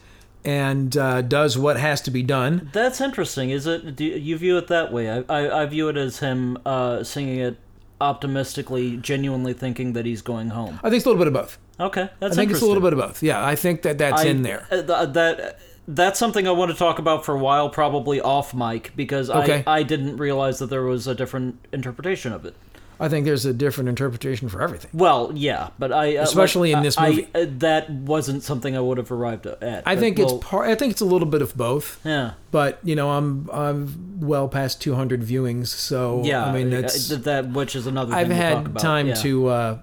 and uh, does what has to be done That's interesting. Is it? Do you view it that way? I I, I view it as him uh, singing it optimistically, genuinely thinking that he's going home. I think it's a little bit of both. Okay, that's I think it's a little bit of both. Yeah, I think that that's I- in there. uh, that that's something I want to talk about for a while, probably off mic, because Okay. I, I didn't realize that there was a different interpretation of it. I think there's a different interpretation for everything. Well, yeah, but I uh, Especially like, in this I- movie. I, uh, that wasn't something I would have arrived at. I think we'll- it's part. I think it's a little bit of both. yeah, But you know, I'm I'm well past 200 viewings, so yeah. I mean, uh, that's that, which is another. I've thing to talk had about. time yeah. to uh,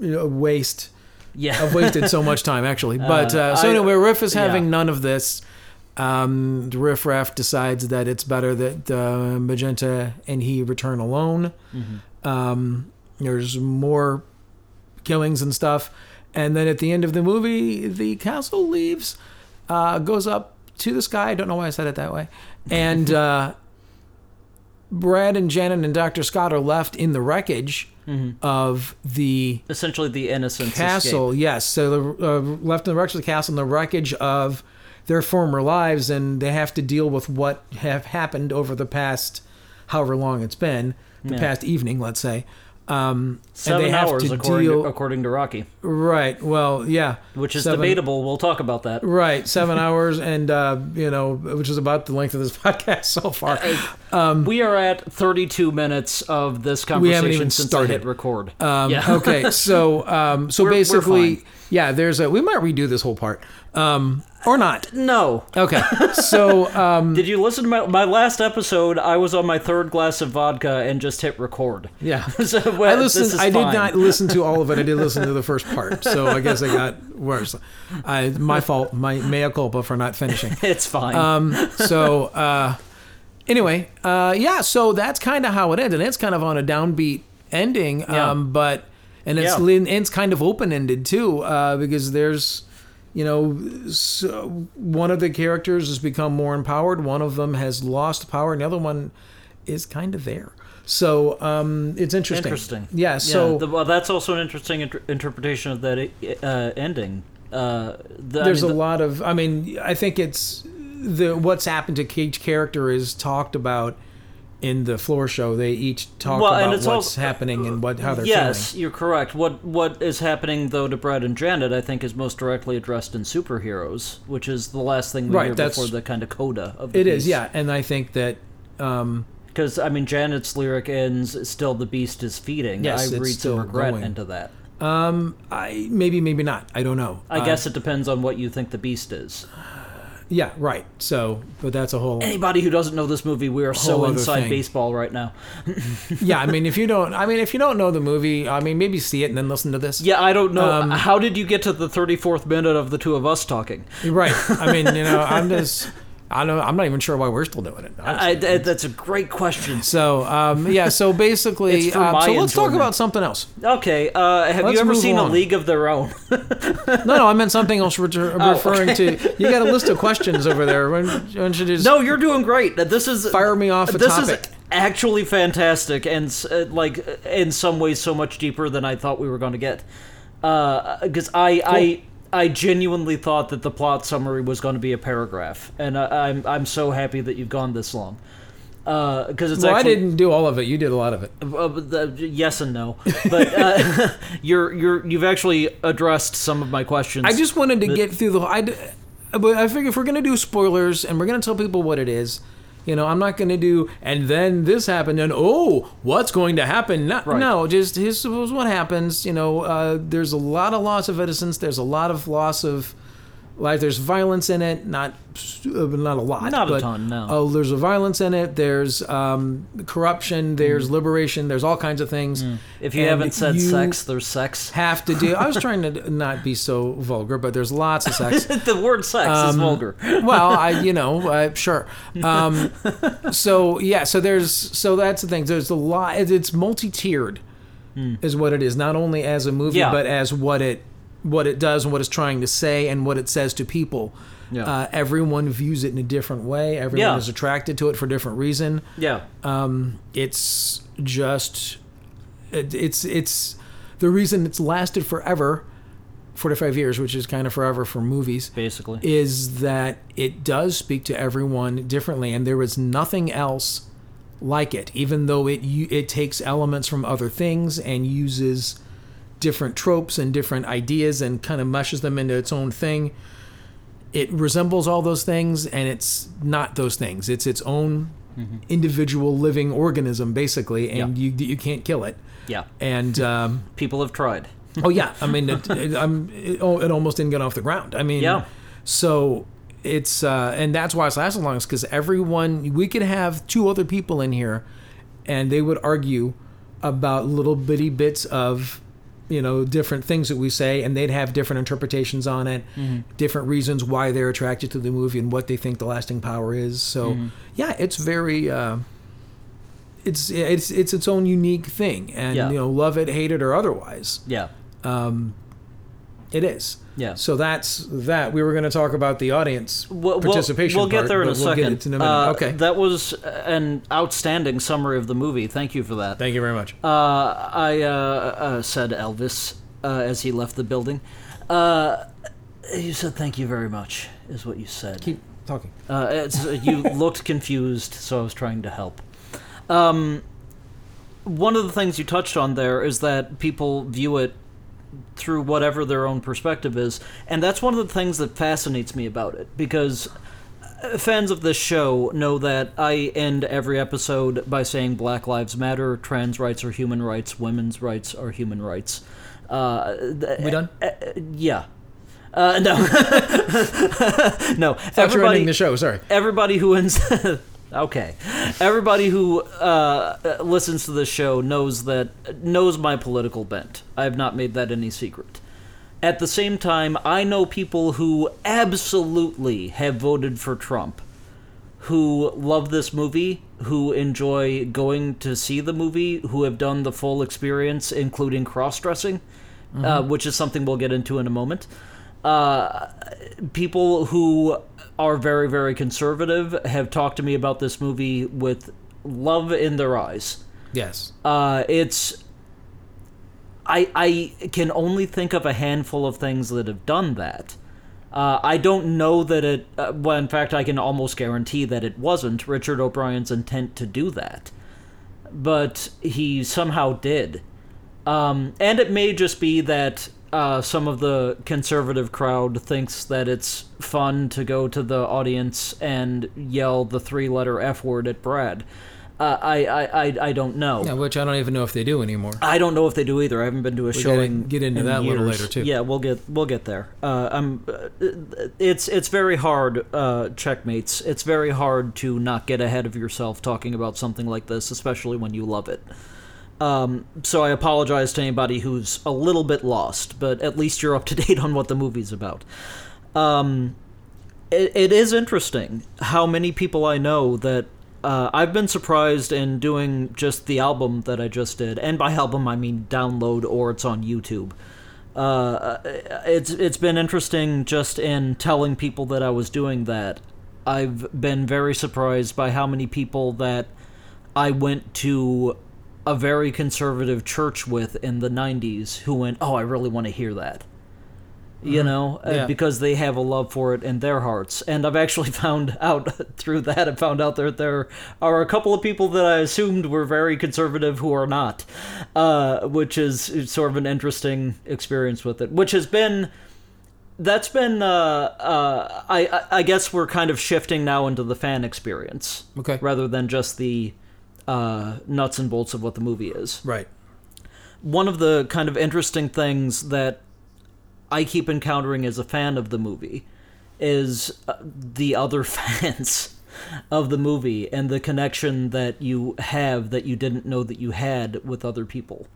you know, waste. Yeah, I've wasted so much time actually. But Uh, uh, so I- anyway, Riff is yeah. having none of this. Um, Riff Raff decides that it's better that uh, Magenta and he return alone. Mm-hmm. Um, there's more killings and stuff, and then at the end of the movie, the castle leaves, uh, goes up to the sky. I don't know why I said it that way, and. Uh, Brad and Janet and Dr. Scott are left in the wreckage of the essentially the innocent castle. Yes, so they're uh, left in the wreckage of the castle in the wreckage of their former lives, and they have to deal with what have happened over the past, however long it's been, the Yeah. past evening, let's say. Um, Seven and they have hours, to according deal. to, according to Rocky, right. Well, yeah. which is Seven- debatable. We'll talk about that. Right, seven hours, and uh, you know, which is about the length of this podcast so far. Um, we are at 32 minutes of this Um, We haven't conversation even since started. I hit record. Um, yeah. okay, so um, so We're- we're basically, fine. Yeah, there's a. We might redo this whole part, um, or not. no. Okay, so um, Did you listen to my, my last episode? I was on my third glass of vodka and just hit record. yeah. so, I well, this listened. is I did fine. not listen to all of it. I did listen to the first part, so I guess I got worse. I, my fault. My mea culpa for not finishing. It's fine. Um, so uh, anyway, uh, yeah. So that's kind of how it ends, and it's kind of on a downbeat ending. Yeah. Um, but and it's Yeah. lin- it's kind of open ended too, uh, because there's. You know, so one of the characters has become more empowered. One of them has lost power, and the other one is kind of there. So um, it's interesting. Interesting. Yeah. So yeah, the, well, that's also an interesting inter- interpretation of that uh, ending. Uh, the, I there's mean, a the- lot of i mean i think it's the what's happened to each character is talked about in the floor show they each talk Well, about what's also- happening and what how they're feeling. yes, feeling you're correct. What what is happening though to Brad and Janet, I think, is most directly addressed in superheroes, which is the last thing we Right, hear before the kind of coda of the it is yeah and i think that um Because I mean, Janet's lyric ends still the beast is feeding. Yes, I read some regret going. into that. um i maybe maybe not i don't know I Uh, guess it depends on what you think the beast is. Yeah right so but that's a whole Anybody who doesn't know this movie, we are so inside thing. baseball right now. yeah i mean if you don't i mean if you don't know the movie i mean maybe see it and then listen to this Yeah, I don't know. Um, How did you get to the 34th minute of the two of us talking? right i mean you know i'm just i don't i'm not even sure why we're still doing it I, I- that's a great question. So um, yeah, so basically, uh, my so let's talk about something else. Okay, uh, have Let's you ever seen on. A League of Their Own? No, no, I meant something else. Refer- Oh, referring to you got a list of questions over there. Why don't you just no, you're doing great. This is fire me off a this topic? is actually fantastic and uh, like in some ways so much deeper than I thought we were going to get. Because I I I genuinely thought that the plot summary was going to be a paragraph, and I, I'm I'm so happy that you've gone this long. Because it's well, actually I didn't do all of it. You did a lot of it. Uh, the, yes and no, but uh, you're you're you've actually addressed some of my questions. I just wanted to get through the. I, but I figure if we're gonna do spoilers and we're gonna tell people what it is, you know, I'm not gonna do. And then this happened, and oh, what's going to happen? No, Right. no just here's what happens. You know, uh, there's a lot of loss of innocence. There's a lot of loss of. Like there's violence in it, not not a lot, Not a ton, no. Oh, there's a violence in it. There's um, corruption. There's liberation. There's all kinds of things. Mm. if you And haven't said you sex, there's sex. have to do. I was trying to not be so vulgar, but there's lots of sex. the word sex Um, is vulgar. well, I you know uh, sure. Um, so yeah, so there's so that's the thing. There's a lot. It's multi-tiered, is what it is. Not only as a movie. Yeah. but as what it what it does and what it's trying to say and what it says to people. Yeah. Uh, everyone views it in a different way. Everyone Yeah. is attracted to it for a different reason. Yeah. Um, it's just it, it's it's the reason it's lasted forever, forty five years, which is kind of forever for movies Basically. is that it does speak to everyone differently, and there is nothing else like it. Even though it it takes elements from other things and uses different tropes and different ideas and kind of mushes them into its own thing. it resembles all those things, and it's not those things. It's its own individual living organism, basically, and you you can't kill it. Yeah. And um, People have tried. oh yeah, I mean, it, it, I'm, it, oh, it almost didn't get off the ground. I mean, Yeah. So it's uh, and that's why it's lasted long is because everyone we could have two other people in here, and they would argue about little bitty bits of you know different things that we say and they'd have different interpretations on it mm-hmm. different reasons why they're attracted to the movie and what they think the lasting power is so mm-hmm. yeah it's very uh, it's it's it's its own unique thing and Yeah. you know love it hate it or otherwise Yeah. Um, it is Yeah. so that's that we were going to talk about the audience We'll, participation We'll, we'll get there in a we'll second. get it in a. Uh, okay That was an outstanding summary of the movie. Thank you for that. thank you very much Uh, I uh, uh, said Elvis uh, as he left the building. Uh, you said thank you very much, is what you said. keep talking Uh, it's, you looked confused, so I was trying to help. Um, one of the things you touched on there is that people view it through whatever their own perspective is, and that's one of the things that fascinates me about it because uh, fans of this show know that I end every episode by saying Black Lives Matter, trans rights are human rights, women's rights are human rights. Uh, th- we done uh, yeah. Uh, no, no. thought you were ending the show sorry everybody who ins- okay. Everybody who uh, listens to this show knows that knows my political bent. I have not made that any secret. At the same time i know people who absolutely have voted for trump who love this movie who enjoy going to see the movie who have done the full experience including cross-dressing uh, which is something we'll get into in a moment. Uh, people who are very very conservative have talked to me about this movie with love in their eyes yes uh, it's I I can only think of a handful of things that have done that. Uh, I don't know that it. Uh, well, in fact, I can almost guarantee that it wasn't Richard O'Brien's intent to do that, but he somehow did. Um, and it may just be that uh, some of the conservative crowd thinks that it's fun to go to the audience and yell the three-letter F word at Brad. Uh, I, I, I, I don't know. yeah, which i don't even know if they do anymore I don't know if they do either. I haven't been to a gotta showing. get into in that a little later, too. Yeah, we'll get we'll get there. Uh, I'm. Uh, it's it's very hard, uh, checkmates. It's very hard to not get ahead of yourself talking about something like this, especially when you love it. Um, so I apologize to anybody who's a little bit lost, but at least you're up to date on what the movie's about. Um, it, it is interesting how many people I know that uh, I've been surprised in doing just the album that I just did, and by album I mean download or it's on YouTube. Uh, it's it's been interesting just in telling people that I was doing that. I've been very surprised by how many people that I went to a very conservative church with in the 90s who went, "Oh, I really want to hear that." You know, uh, Yeah. because they have a love for it in their hearts. And I've actually found out through that, I found out that there are a couple of people that I assumed were very conservative who are not, uh, which is sort of an interesting experience with it, which has been that's been uh, uh, I, I I guess we're kind of shifting now into the fan experience Okay. rather than just the uh, nuts and bolts of what the movie is. Right. One of the kind of interesting things that I keep encountering as a fan of the movie is uh, the other fans of the movie and the connection that you have that you didn't know that you had with other people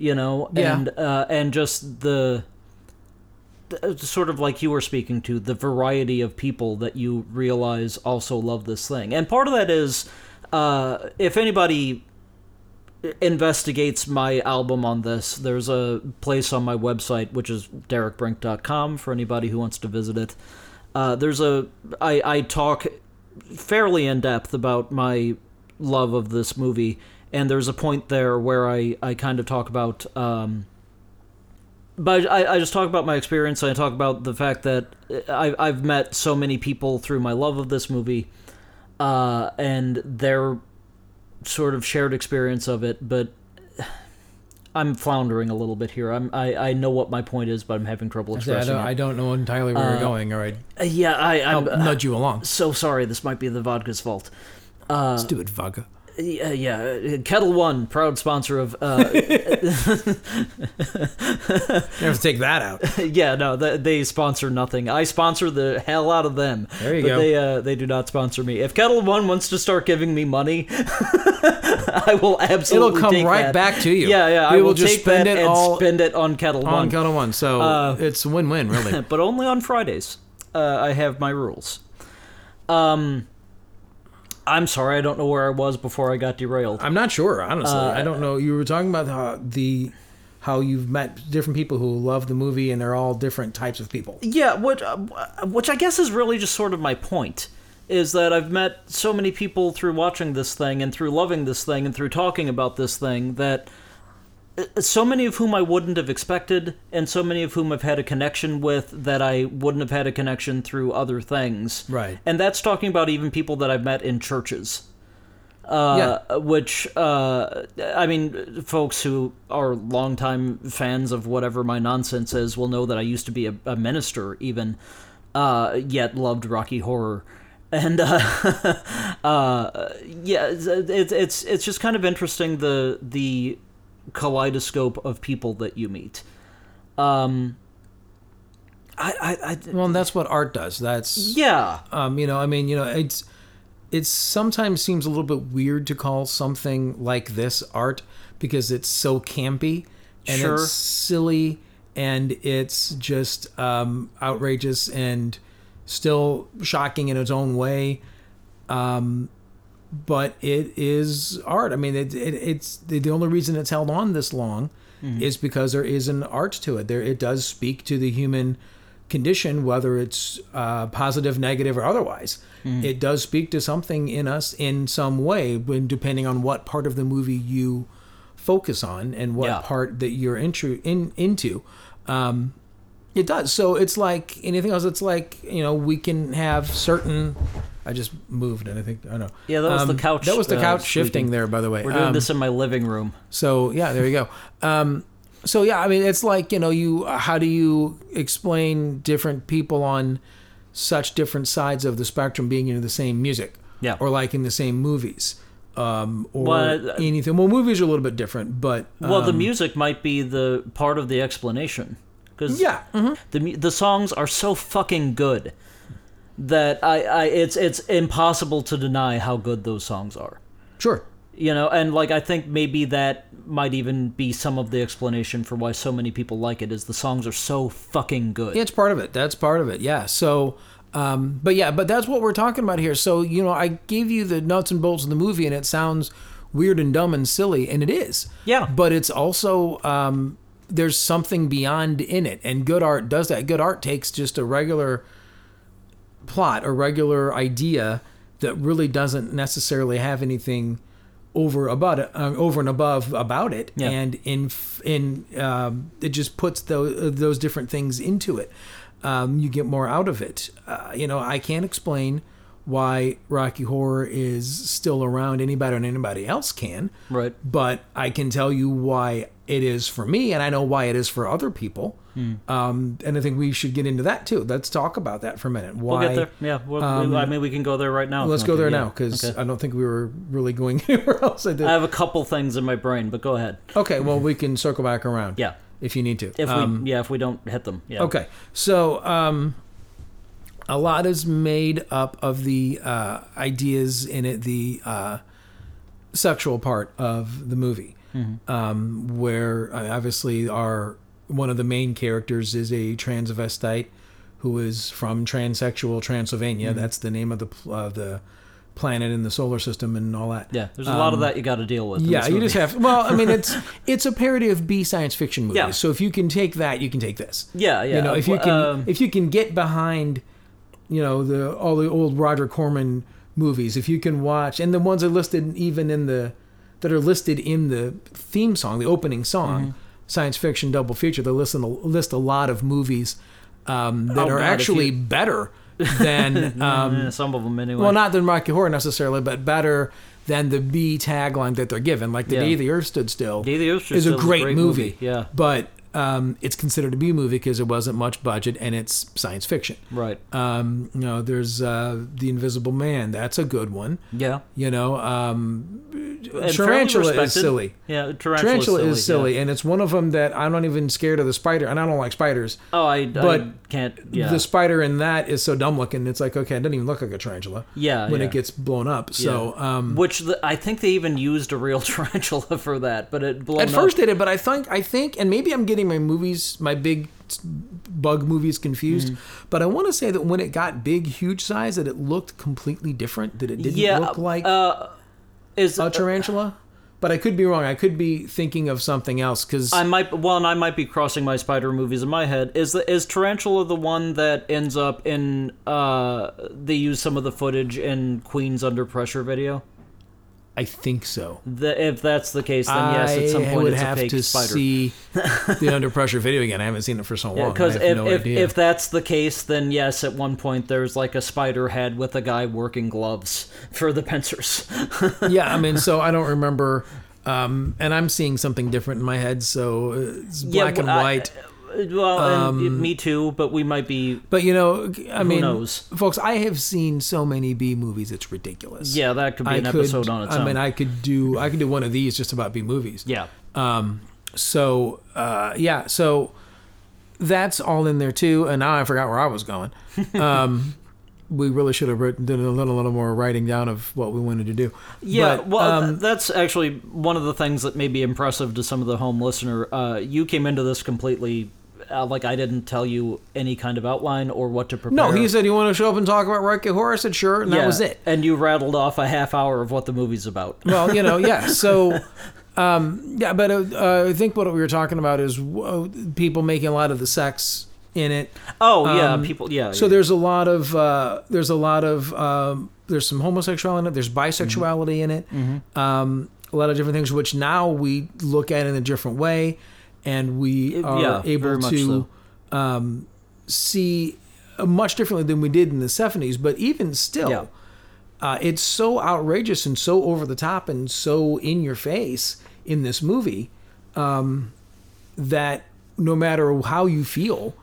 you know? Yeah. and uh, and just the the- sort of like you were speaking to the variety of people that you realize also love this thing. And part of that is uh, if anybody investigates my album on this. There's a place on my website, which is derekbrink.com, for anybody who wants to visit it. Uh, there's a I, I talk fairly in depth about my love of this movie, and there's a point there where I, I kind of talk about. Um, but I, I just talk about my experience. I talk about the fact that I, I've met so many people through my love of this movie, uh, and their sort of shared experience of it, but I'm floundering a little bit here. I'm I, I know what my point is, but I'm having trouble I expressing don't, it. I don't know entirely where we're going. All right, Uh, yeah, I I'm I'll nudge you along. so sorry. This might be the vodka's fault. Uh, it, Vaga. Yeah, yeah. Ketel One, proud sponsor of. Uh, You have to take that out. yeah, no, they, they sponsor nothing. I sponsor the hell out of them. There you but go. They uh, they do not sponsor me. If Ketel One wants to start giving me money, I will absolutely. It'll come right that. back to you. Yeah, yeah. We I will will just spend it and all spend it on Ketel One. on One, Ketel One. So Uh, it's a win-win, really. but only on Fridays. Uh, I have my rules. Um, I'm sorry, I don't know where I was before I got derailed. I'm not sure, honestly. Uh, I don't know. You were talking about how the how you've met different people who love the movie, and they're all different types of people. Yeah, what, uh, which I guess is really just sort of my point, is that I've met so many people through watching this thing and through loving this thing and through talking about this thing that so many of whom I wouldn't have expected and so many of whom I've had a connection with that I wouldn't have had a connection through other things. Right. And that's talking about even people that I've met in churches. Uh, which uh, I mean, folks who are longtime fans of whatever my nonsense is will know that I used to be a, a minister, even uh, yet loved Rocky Horror, and uh, uh, yeah, it's, it's it's it's just kind of interesting the the kaleidoscope of people that you meet. Um, I, I, I Well, and that's what art does. That's yeah, um, you know, I mean, you know, it's it sometimes seems a little bit weird to call something like this art because it's so campy and Sure. it's silly and it's just um, outrageous and still shocking in its own way. Um, but it is art. I mean, it, it, it's the, the only reason it's held on this long is because there is an art to it. There, it does speak to the human condition, whether it's uh, positive, negative, or otherwise. It does speak to something in us in some way, when depending on what part of the movie you focus on and what Yeah. part that you're intru- in into. Um, it does. So it's like anything else. It's like you know we can have certain. I just moved, and I think I don't know. Yeah, that was the Um, couch, That was the uh, couch squeaking. shifting there, by the way. we're doing Um, this in my living room. so yeah, there you go. Um, so yeah, I mean, it's like you know, you how do you explain different people on such different sides of the spectrum being into the same music, Yeah. or liking the same movies, um, or Well, uh, anything. Well, movies are a little bit different, but Well, the um, music might be the part of the explanation. Cause yeah, mhm. the the songs are so fucking good that I, I it's it's impossible to deny how good those songs are. sure. You know, and like I think maybe that might even be some of the explanation for why so many people like it is the songs are so fucking good. It's part of it. That's part of it. Yeah. So, um, but yeah, but that's what we're talking about here. So, you know, I gave you the nuts and bolts of the movie, and it sounds weird and dumb and silly, and it is. Yeah. But it's also um, there's something beyond in it, and good art does that. Good art takes just a regular plot, a regular idea that really doesn't necessarily have anything over about it, uh, over and above about it, Yeah. and in in um, it just puts those those different things into it. Um, you get more out of it. Uh, you know, I can't explain why Rocky Horror is still around any better than anybody else can, Right. but I can tell you why it is for me, and I know why it is for other people. Hmm. Um, and I think we should get into that too. Let's talk about that for a minute. Why? We'll get there. Yeah. We'll, um, I mean, we can go there right now. Let's go there yeah. now because Okay. I don't think we were really going anywhere else. I did. I have a couple things in my brain, but go ahead. okay, well we can circle back around. Yeah. if you need to. If Um, we yeah, if we don't hit them. Yeah. Okay, so um, a lot is made up of the uh, ideas in it, the uh, sexual part of the movie, um, where uh, obviously our one of the main characters is a transvestite who is from transsexual Transylvania. That's the name of the uh, the planet in the solar system and all that. Yeah. There's a lot of that you got to deal with. Um, Yeah, you just have. Well, I mean, it's it's a parody of B science fiction movies. Yeah. So if you can take that, you can take this. Yeah, yeah. You know, if you can Um, if you can get behind, you know, the all the old Roger Corman movies. If you can watch, and the ones that are listed even in the that are listed in the theme song, the opening song, Mm-hmm. science fiction double feature. They list a, list a lot of movies um, that Oh, are God, actually you- better than. Um, some of them anyway. well, not than Rocky Horror necessarily, but better than the B tagline that they're given. Like the Yeah. day the Earth stood still Day the Earth Stood is a Still is a great, great movie. movie, yeah. but um, it's considered a B movie because it wasn't much budget and it's science fiction. Right. Um, you know, there's uh, the Invisible Man. That's a good one. Yeah. You know, um, Tarantula is silly. Yeah, Tarantula, Tarantula is silly. silly, and it's one of them that I'm not even scared of the spider, and I don't like spiders. Oh, I, But I can't. Yeah. The spider in that is so dumb looking. It's like okay, it doesn't even look like a tarantula. Yeah, when yeah. it gets blown up. So um, Which the, I think they even used a real tarantula for that, but it blown at up. first they did, but I think I think, and maybe I'm getting my movies, my big bug movies confused. Mm-hmm. But I want to say that when it got big, huge size, that it looked completely different. That it didn't yeah, look like uh, is a tarantula. But I could be wrong. I could be thinking of something else because I might well, and I might be crossing my spider movies in my head. Is the is Tarantula the one that ends up in? uh They use some of the footage in Queen's Under Pressure video. I think so. The, if that's the case, then yes, at some I point would it's a have fake to spider. see the Under Pressure video again. I haven't seen it for so long. Because I have if, no if, if that's the case, then yes, at one point there's like a spider head with a guy working gloves for the pincers. yeah, I mean, so I don't remember, um, and I'm seeing something different in my head. So it's black and well, I- white. Well, Um, and me too, but we might be. but you know, I mean, knows? folks, I have seen so many B movies. It's ridiculous. Yeah, that could be I an could. episode on its I own. I mean, I could do. I could do one of these just about B movies. yeah. Um, so uh, yeah, so that's all in there too. And now I forgot where I was going. Um, we really should have written, did a little, little more writing down of what we wanted to do. Yeah, But, well, um, th- that's actually one of the things that may be impressive to some of the home listener. Uh, you came into this completely uh, like I didn't tell you any kind of outline or what to prepare. no, he said you want to show up and talk about Rocky Horror. I said sure, and that was it. And you rattled off a half hour of what the movie's about. Well, you know, yeah. So, um, yeah, but uh, uh, I think what we were talking about is uh, people making a lot of the sex in it. Oh yeah, Um, people. Yeah. So yeah. there's a lot of uh, there's a lot of um, there's some homosexuality in it. There's bisexuality in it. Um, a lot of different things, which now we look at in a different way, and we are yeah, able to um, see uh, much differently than we did in the 70s. But even still, Yeah. uh, it's so outrageous and so over the top and so in your face in this movie um, that no matter how you feel,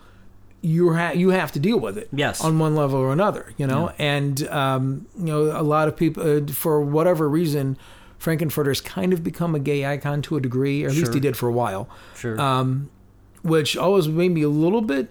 you ha- you have to deal with it. Yes. on one level or another, you know. And um, you know, a lot of people, uh, for whatever reason, Frank-N-Furter's kind of become a gay icon to a degree, or at least he did for a while sure. um, which always made me a little bit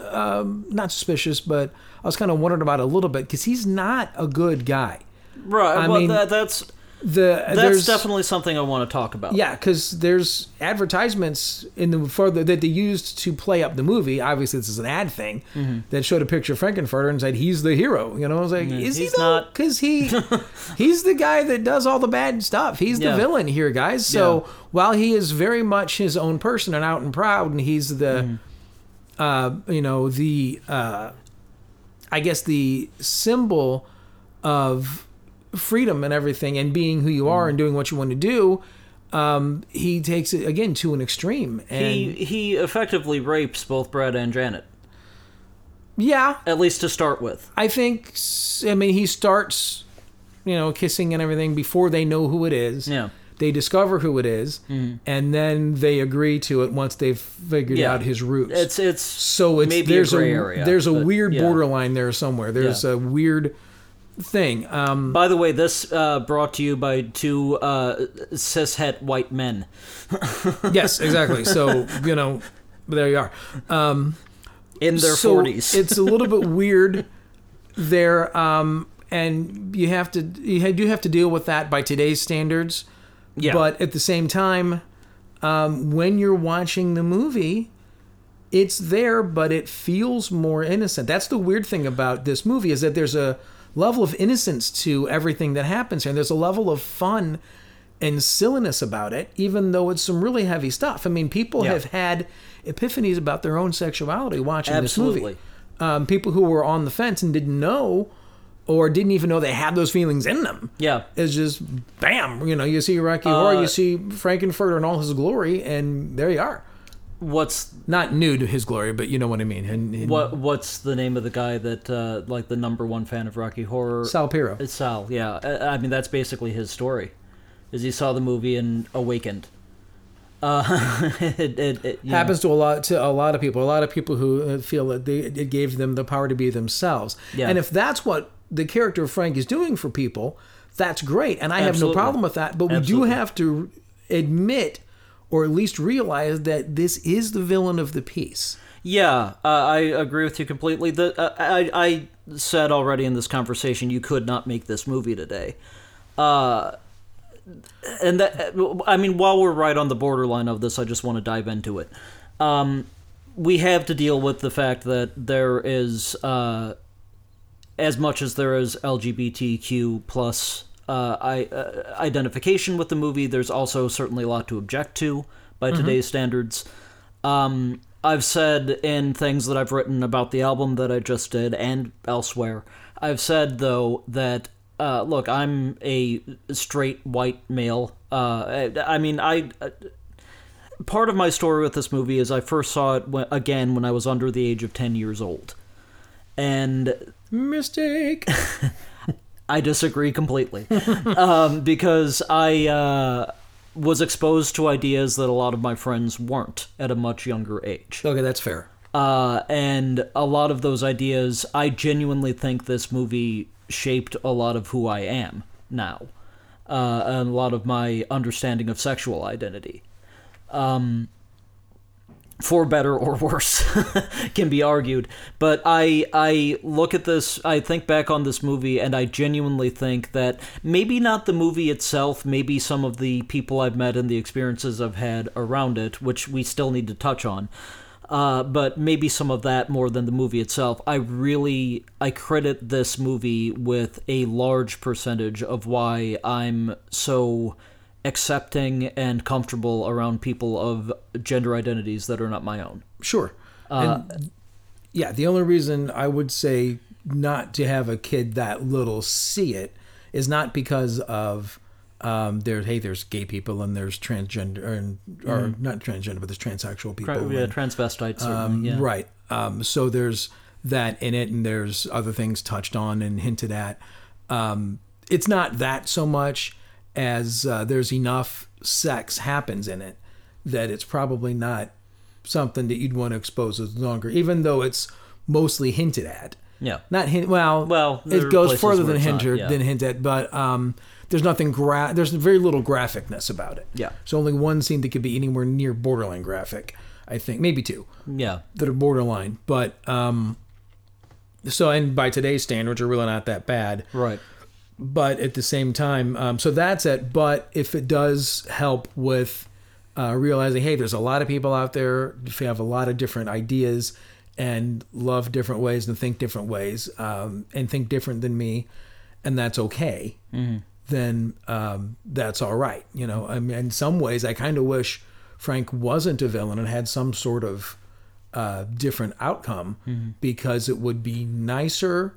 um, not suspicious, but I was kind of wondering about it a little bit because he's not a good guy. right. I well, mean, that, that's The that's definitely something I want to talk about. yeah, because there's advertisements in the further that they used to play up the movie. Obviously, this is an ad thing that showed a picture of Frank-N-Furter and said he's the hero. You know, I was like, is he he's though? not. Because he he's the guy that does all the bad stuff. He's the villain here, guys. So Yeah. while he is very much his own person and out and proud, and he's the uh, you know the uh, I guess the symbol of freedom and everything and being who you are and doing what you want to do um, he takes it again to an extreme and He he effectively rapes both Brad and Janet, yeah at least to start with. i think i mean he starts you know kissing and everything before they know who it is Yeah. they discover who it is, and then they agree to it once they've figured Yeah. out his roots It's it's so it's there's a area, there's a but weird yeah. borderline there somewhere there's Yeah. a weird thing um By the way, this uh, brought to you by two uh, cishet white men. yes exactly so you know there you are um in their so forties. it's a little bit weird there, um, and you have to you do have to deal with that by today's standards. Yeah. But at the same time, um, when you're watching the movie, it's there, but it feels more innocent. That's the weird thing about this movie is that there's a level of innocence to everything that happens here. And there's a level of fun and silliness about it, even though it's some really heavy stuff. I mean, people Yeah. have had epiphanies about their own sexuality watching this movie. Um, people who were on the fence and didn't know, or didn't even know they had those feelings in them. yeah. It's just bam, you know, you see Rocky Horror, Uh, you see Frank-N-Furter in all his glory, and there you are. What's Not new to his glory, but you know what I mean. And, and what what's the name of the guy that uh, like the number one fan of Rocky Horror? Sal Piro. It's Sal. Yeah, I, I mean that's basically his story. Is he saw the movie and awakened. Uh, it, it, it, know. happens to a lot to a lot of people. A lot of people who uh, feel that they, it gave them the power to be themselves. Yeah. And if that's what the character of Frank is doing for people, that's great, and I have no problem with that. But we Absolutely. do have to admit, or at least realize, that this is the villain of the piece. Yeah, uh, I agree with you completely. The uh, I I said already in this conversation you could not make this movie today. Uh, and that I mean, while we're right on the borderline of this, I just want to dive into it. Um, we have to deal with the fact that there is, uh, as much as there is LGBTQ plus uh, I, uh, identification with the movie, there's also certainly a lot to object to by today's standards. Um, I've said in things that I've written about the album that I just did and elsewhere, I've said though that uh, look, I'm a straight white male. Uh, I, I mean, I part of my story with this movie is I first saw it when, again when I was under the age of ten years old, and Mistake. I disagree completely um, because I uh, was exposed to ideas that a lot of my friends weren't at a much younger age. okay, that's fair. Uh, and a lot of those ideas, I genuinely think this movie shaped a lot of who I am now, uh, and a lot of my understanding of sexual identity. Um, for better or worse, can be argued. But I I look at this, I think back on this movie, and I genuinely think that maybe not the movie itself, maybe some of the people I've met and the experiences I've had around it, which we still need to touch on. Uh, but maybe some of that more than the movie itself. I really I credit this movie with a large percentage of why I'm so accepting and comfortable around people of gender identities that are not my own. Sure. and yeah, the only reason I would say not to have a kid that little see it is not because of um, there. Hey, there's gay people and there's transgender, and, or not transgender, but there's transsexual people. Tra- yeah, and- transvestites um, yeah. Right. Um, so there's that in it, and there's other things touched on and hinted at. Um, it's not that so much as uh, there's enough sex happens in it that it's probably not something that you'd want to expose as longer, even though it's mostly hinted at. Yeah. Not hint. Well, Well, it goes further than hinted yeah. than hint at, but um, there's nothing. Gra- there's very little graphicness about it. Yeah. There's only one scene that could be anywhere near borderline graphic. I think maybe two Yeah. that are borderline, but um, so and by today's standards are really not that bad. Right. But at the same time, um, so that's it. But if it does help with uh, realizing, hey, there's a lot of people out there who have a lot of different ideas and love different ways and think different ways um, and think different than me, and that's okay. Then um, that's all right. You know, I mean, in some ways, I kind of wish Frank wasn't a villain and had some sort of uh, different outcome because it would be nicer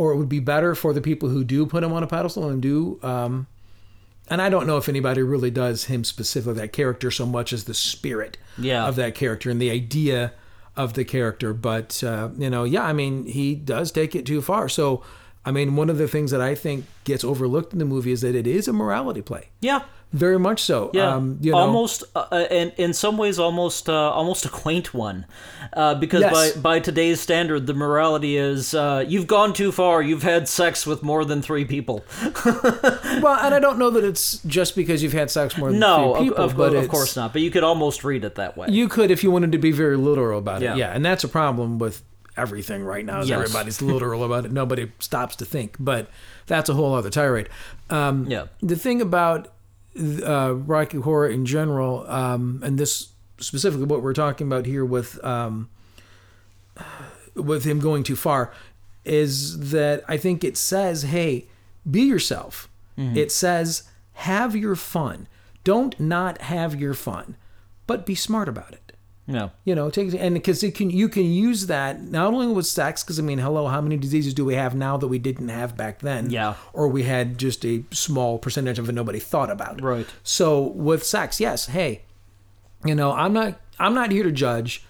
or it would be better for the people who do put him on a pedestal and do um and I don't know if anybody really does him specifically that character so much as the spirit Yeah. of that character and the idea of the character but uh, you know yeah I mean he does take it too far so I mean one of the things that I think gets overlooked in the movie is that it is a morality play Yeah. Very much so Yeah, um, you know, almost, uh, and in some ways, almost, uh, almost a quaint one, uh, because Yes. by by today's standard, the morality is uh, you've gone too far. You've had sex with more than three people. well and I don't know that it's just because you've had sex more than No, three of, people of, but of course not. But you could almost read it that way. You could if you wanted to be very literal about Yeah. it. Yeah, and that's a problem with everything right now. Is Yes. everybody's literal about it. Nobody stops to think. But that's a whole other tirade. Um, yeah, the thing about uh, Rocky Horror in general, um, and this specifically what we're talking about here with um, with him going too far, is that I think it says, "Hey, be yourself." It says, "Have your fun. Don't not have your fun, but be smart about it." Yeah, You know, take and because it can you can use that not only with sex because I mean, hello, how many diseases do we have now that we didn't have back then? Yeah. or we had just a small percentage of it nobody thought about. Right. So with sex, yes, hey, you know, I'm not I'm not here to judge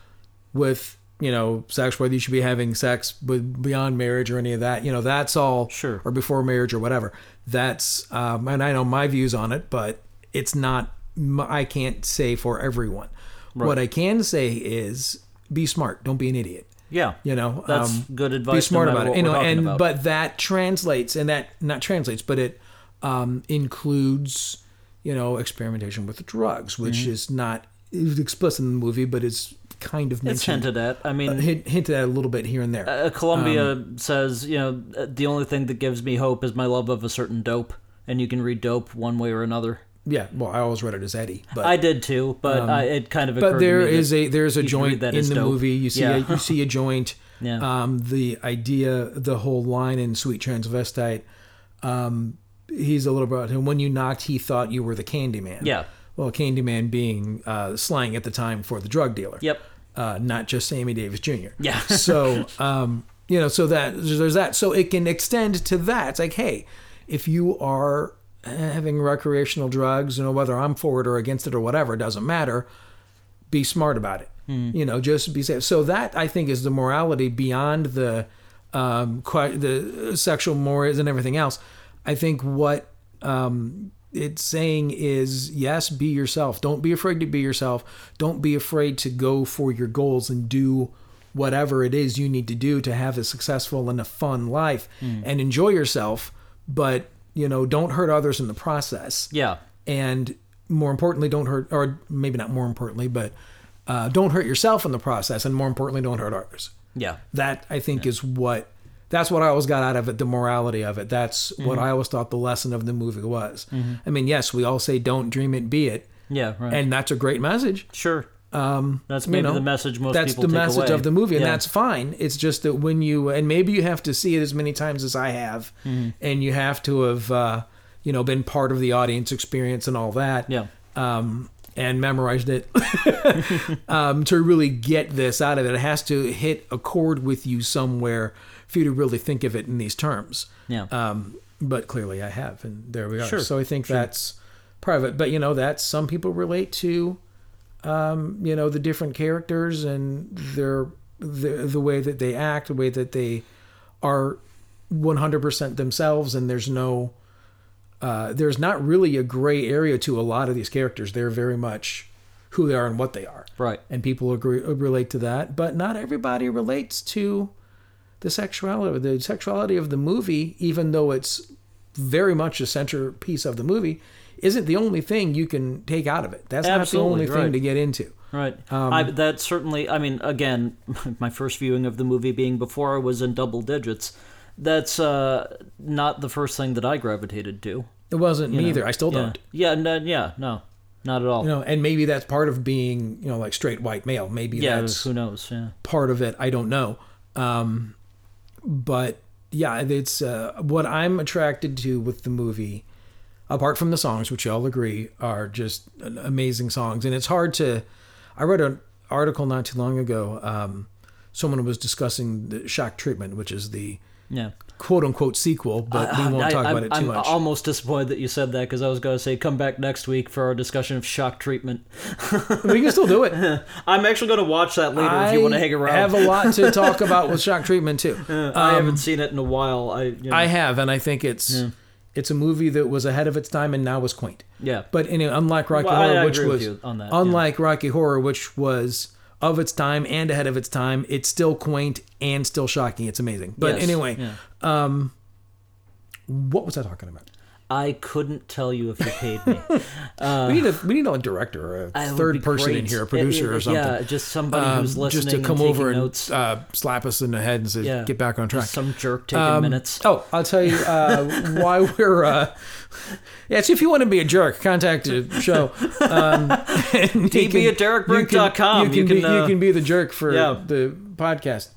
with you know sex whether you should be having sex with beyond marriage or any of that. You know that's all Sure. or before marriage or whatever. That's um, and I know my views on it, but it's not. i can't say for everyone. What I can say is be smart. Don't be an idiot. Yeah. You know, That's um, good advice. be smart no about it. You know, and about. but that translates, and that not translates, but it um, includes you know experimentation with drugs, which is not explicit in the movie, but it's kind of Mm-hmm. it's mentioned, hinted at. I mean, hint, hinted at a little bit here and there. uh, Columbia Um, says, you know, uh, the only thing that gives me hope is my love of a certain dope, and you can read dope one way or another. Yeah, well, I always read it as Eddie, but I did too, but I, it kind of occurred Um, but there to me that is a there's a joint in the dope. movie. You see Yeah. a, you see a joint. Yeah. Um, the idea, the whole line in Sweet Transvestite, um, he's a little bit. And when you knocked, he thought you were the Candyman. Yeah. Well, Candyman being uh, slang at the time for the drug dealer. Yep. Uh, not just Sammy Davis Jr. Yeah. so um, you know, so that there's that. So it can extend to that. It's like, hey, if you are having recreational drugs, you know, whether I'm for it or against it or whatever, it doesn't matter. Be smart about it. You know, just be safe. So that I think is the morality beyond the um, the sexual mores and everything else. I think what um, it's saying is yes, be yourself. Don't be afraid to be yourself. Don't be afraid to go for your goals and do whatever it is you need to do to have a successful and a fun life and enjoy yourself. But you know, don't hurt others in the process Yeah. and more importantly, don't hurt, or maybe not more importantly, but uh, don't hurt yourself in the process, and more importantly, don't hurt others. Yeah. That I think is what that's what I always got out of it, the morality of it. That's what Mm-hmm. I always thought the lesson of the movie was. I mean, yes, we all say don't dream it, be it, Yeah. Right. and that's a great message. sure. Um, That's you maybe know, the message most that's people the message away. of the movie, and Yeah. that's fine. It's just that when you and maybe you have to see it as many times as I have, Mm-hmm. and you have to have uh, you know been part of the audience experience and all that Yeah. um, and memorized it um, to really get this out of it. It has to hit a chord with you somewhere for you to really think of it in these terms. Yeah. Um, but clearly, I have, and there we are. Sure, So I think that's private. But you know, that's some people relate to, um, you know, the different characters and their the the way that they act, the way that they are 100% themselves, and there's no uh, there's not really a gray area to a lot of these characters. They're very much who they are and what they are. Right. And people agree relate to that, but not everybody relates to the sexuality. The sexuality of the movie, even though it's very much a centerpiece of the movie, isn't the only thing you can take out of it. That's Absolutely, not the only right. thing to get into. Right. Um, I, that certainly. I mean, again, my first viewing of the movie being before I was in double digits. That's uh, not the first thing that I gravitated to. It wasn't me either. I still Yeah. don't. Yeah. No, yeah. No. Not at all. You know, and maybe that's part of being, you know, like straight white male. Maybe yeah. that's Who knows? Yeah. part of it. I don't know. Um, but yeah, it's uh, what I'm attracted to with the movie. Apart from the songs, which y'all agree are just amazing songs, and it's hard to. I read an article not too long ago. Um, someone was discussing the shock treatment, which is the Yeah. quote unquote sequel, but we won't I, talk I'm, about it too I'm much. almost disappointed that you said that because I was going to say come back next week for our discussion of shock treatment. we can still do it. I'm actually going to watch that later if you want to hang around. I have a lot to talk about with shock treatment too. I haven't seen it in a while. I. You know, I have, and I think it's it's a movie that was ahead of its time and now is quaint. yeah. But anyway, unlike Rocky Well, Horror, which was that, yeah. unlike Rocky Horror, which was of its time and ahead of its time, it's still quaint and still shocking. It's amazing. But Yes, anyway, yeah. Um, what was I talking about? I couldn't tell you if you paid me. we need a we need a director or a third be person in here, a producer Uh, or something. Yeah, just somebody Um, who's listening just to come and over and uh, slap us in the head and say, yeah, "Get back on track." Some jerk taking Um, minutes. Oh, I'll tell you uh, why we're. Uh, yeah, if you want to be a jerk, contact the show. Um, DB at you can, derekbrink.com. you can, You be, can, uh, you can be the jerk for yeah. the podcast.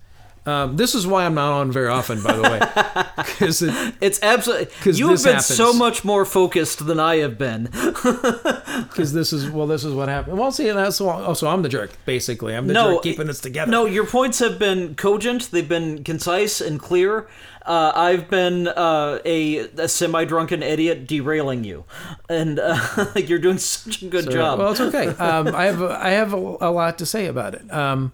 Um, this is why I'm not on very often, by the way, because it, It's absolutely you have been happens. so much more focused than I have been. because this is well, this is what happened. Well, see, that's oh, so I'm the jerk, basically. I'm the No, jerk keeping this together. No, your points have been cogent. They've been concise and clear. Uh, I've been uh, a, a semi-drunken idiot derailing you, and uh, you're doing such a good job. Well, it's okay. Um, I have a, I have a, a lot to say about it. Um,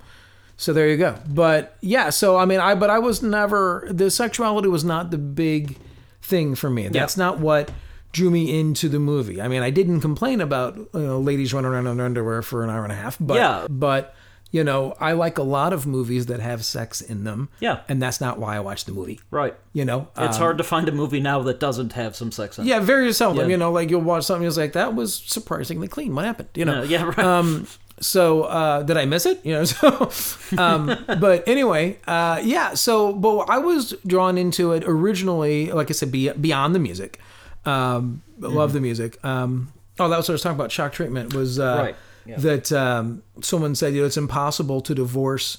so there you go. But yeah, so I mean, I but I was never the sexuality was not the big thing for me. That's not what drew me into the movie. I mean, I didn't complain about you know ladies running around in underwear for an hour and a half. But Yeah. but you know, I like a lot of movies that have sex in them. Yeah. and that's not why I watch the movie. right. You know, It's Um, hard to find a movie now that doesn't have some sex in it. Yeah, very seldom. Yeah. You know, like you'll watch something, it's like that was surprisingly clean. What happened? You know, Uh, yeah, right. um, so uh, did I miss it? You know, so um, but anyway, uh, yeah. So, but I was drawn into it originally, like I said, be, beyond the music. Um, Love the music. Um, oh, that was what I was talking about. Shock treatment was uh, Right, yeah. that um, someone said you know it's impossible to divorce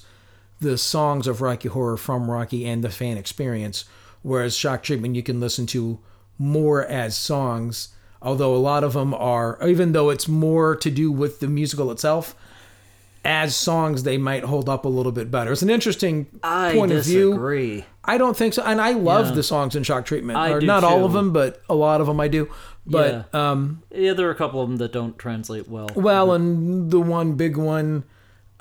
the songs of Rocky Horror from Rocky and the fan experience, whereas Shock Treatment you can listen to more as songs, although a lot of them are, even though it's more to do with the musical itself, as songs they might hold up a little bit better. It's an interesting I point of view. I disagree. I don't think so, and I love Yeah. the songs in Shock Treatment, I or do not all of them, but a lot of them I do. But um, Yeah, there are a couple of them that don't translate well. well, and the one big one.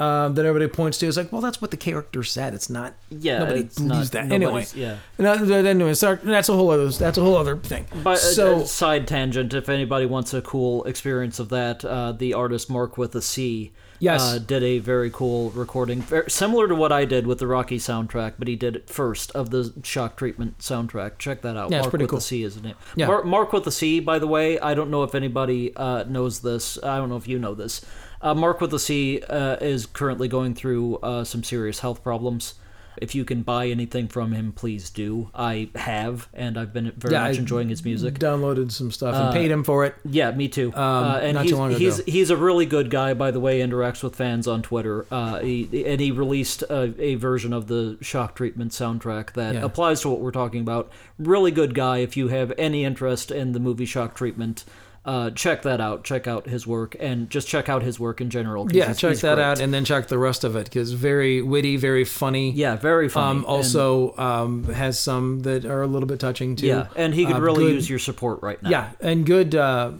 Uh, that everybody points to is like, well, that's what the character said. It's not. Yeah, nobody it's believes not- that anyway. yeah. No, anyway, so that's a whole other. That's a whole other thing. But so uh, side tangent, if anybody wants a cool experience of that, uh, the artist Mark with a C Yes. uh, did a very cool recording, very, similar to what I did with the Rocky soundtrack, but he did it first of the Shock Treatment soundtrack. Check that out. Yeah, it's Mark pretty with cool. a C is his name. Yeah. Mark, Mark with a C, by the way, I don't know if anybody uh, knows this. I don't know if you know this. Uh, Mark with a C uh, is currently going through uh, some serious health problems. If you can buy anything from him, please do. I have, and I've been very Yeah, much I- enjoying his music. downloaded some stuff and paid him for it. Yeah, me too. uh, and Um, not he's, too long he's ago. he's a really good guy, by the way. Interacts with fans on Twitter. Uh, he, and he released a, a version of the Shock Treatment soundtrack that Yeah. applies to what we're talking about. Really good guy. If you have any interest in the movie Shock Treatment, uh, check that out. Check out his work, and just check out his work in general. Yeah, he's- check he's that great. out and then check the rest of it because very witty, very funny. Yeah, very funny. Um, also um, has some that are a little bit touching too. yeah, and he could Uh, really good- use your support right now. Yeah, and good uh,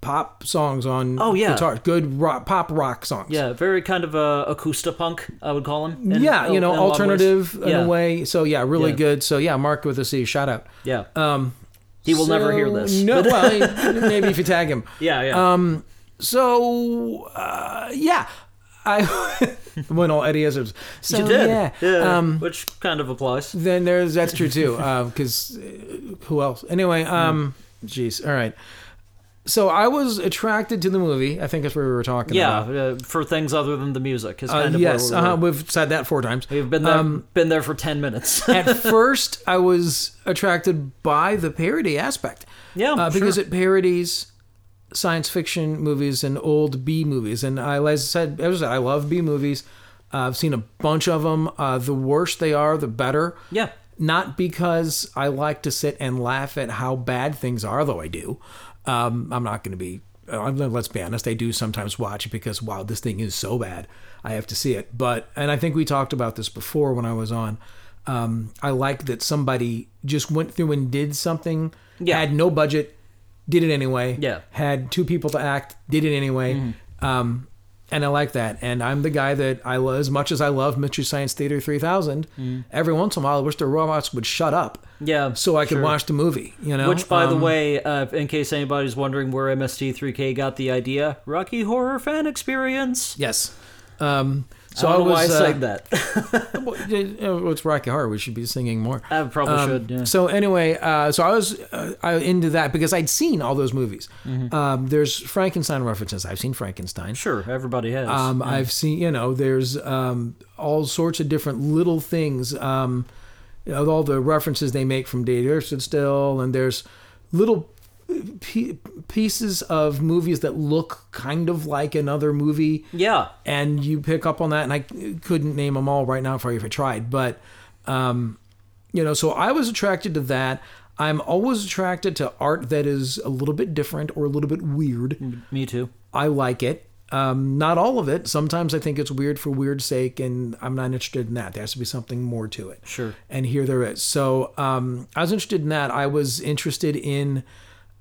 pop songs on Oh, yeah. guitar. Good rock, pop rock songs. Yeah, very kind of uh, acoustic punk, I would call him. in- yeah, you know, a lot of ways. alternative in Yeah. a way. So yeah, really Yeah. good. So yeah, Mark with a C, shout out. Yeah. Um, he will never hear this. No, well, maybe if you tag him. Yeah, yeah. Um, so uh, yeah, I went all Eddie Izzards. So you did. yeah, Yeah. Um, which kind of applies. then there's that's true too. Because uh, who else? Anyway, um, jeez, all right. So I was attracted to the movie. I think that's what we were talking Yeah, about. uh, for things other than the music is Uh, of yes, where we're, uh-huh, we've said that four times. we've been there, um, been there for ten minutes. At first, I was attracted by the parody aspect. yeah, uh, because sure. it parodies science fiction movies and old B movies. And I, as I said, as I said, I love B movies. Uh, I've seen a bunch of them. Uh, the worse they are, the better. yeah, Not because I like to sit and laugh at how bad things are, though I do. Um, I'm not going to be. Uh, let's be honest. I do sometimes watch it because wow, this thing is so bad. I have to see it. But and I think we talked about this before when I was on. Um, I like that somebody just went through and did something. Yeah. Had no budget, did it anyway. Yeah. Had two people to act, did it anyway. Um, and I like that. And I'm the guy that I love, as much as I love Mystery Science Theater 3000, every once in a while I wish the robots would shut up yeah. so I could sure. watch the movie, you know? Which, by the Um, way, uh, in case anybody's wondering where MST3K got the idea, Rocky Horror Fan Experience. Yes. Um, so I don't know why I was, uh, that. well, uh, it's Rocky Horror. We should be singing more. I probably Um, should. Yeah. So anyway, uh, so I was uh, I, into that because I'd seen all those movies. Mm-hmm. Um, there's Frankenstein references. I've seen Frankenstein. Sure, everybody has. Um, I've seen, you know, there's um, all sorts of different little things. Um, you know, all the references they make from Day the Earth Still, and there's little p- pieces of movies that look kind of like another movie Yeah. and you pick up on that and i couldn't name them all right now for you if i tried but um, you know so i was attracted to that i'm always attracted to art that is a little bit different or a little bit weird Me too. i like it um, not all of it sometimes i think it's weird for weird sake and i'm not interested in that there has to be something more to it Sure. and here there is. So um, I was interested in that. I was interested in.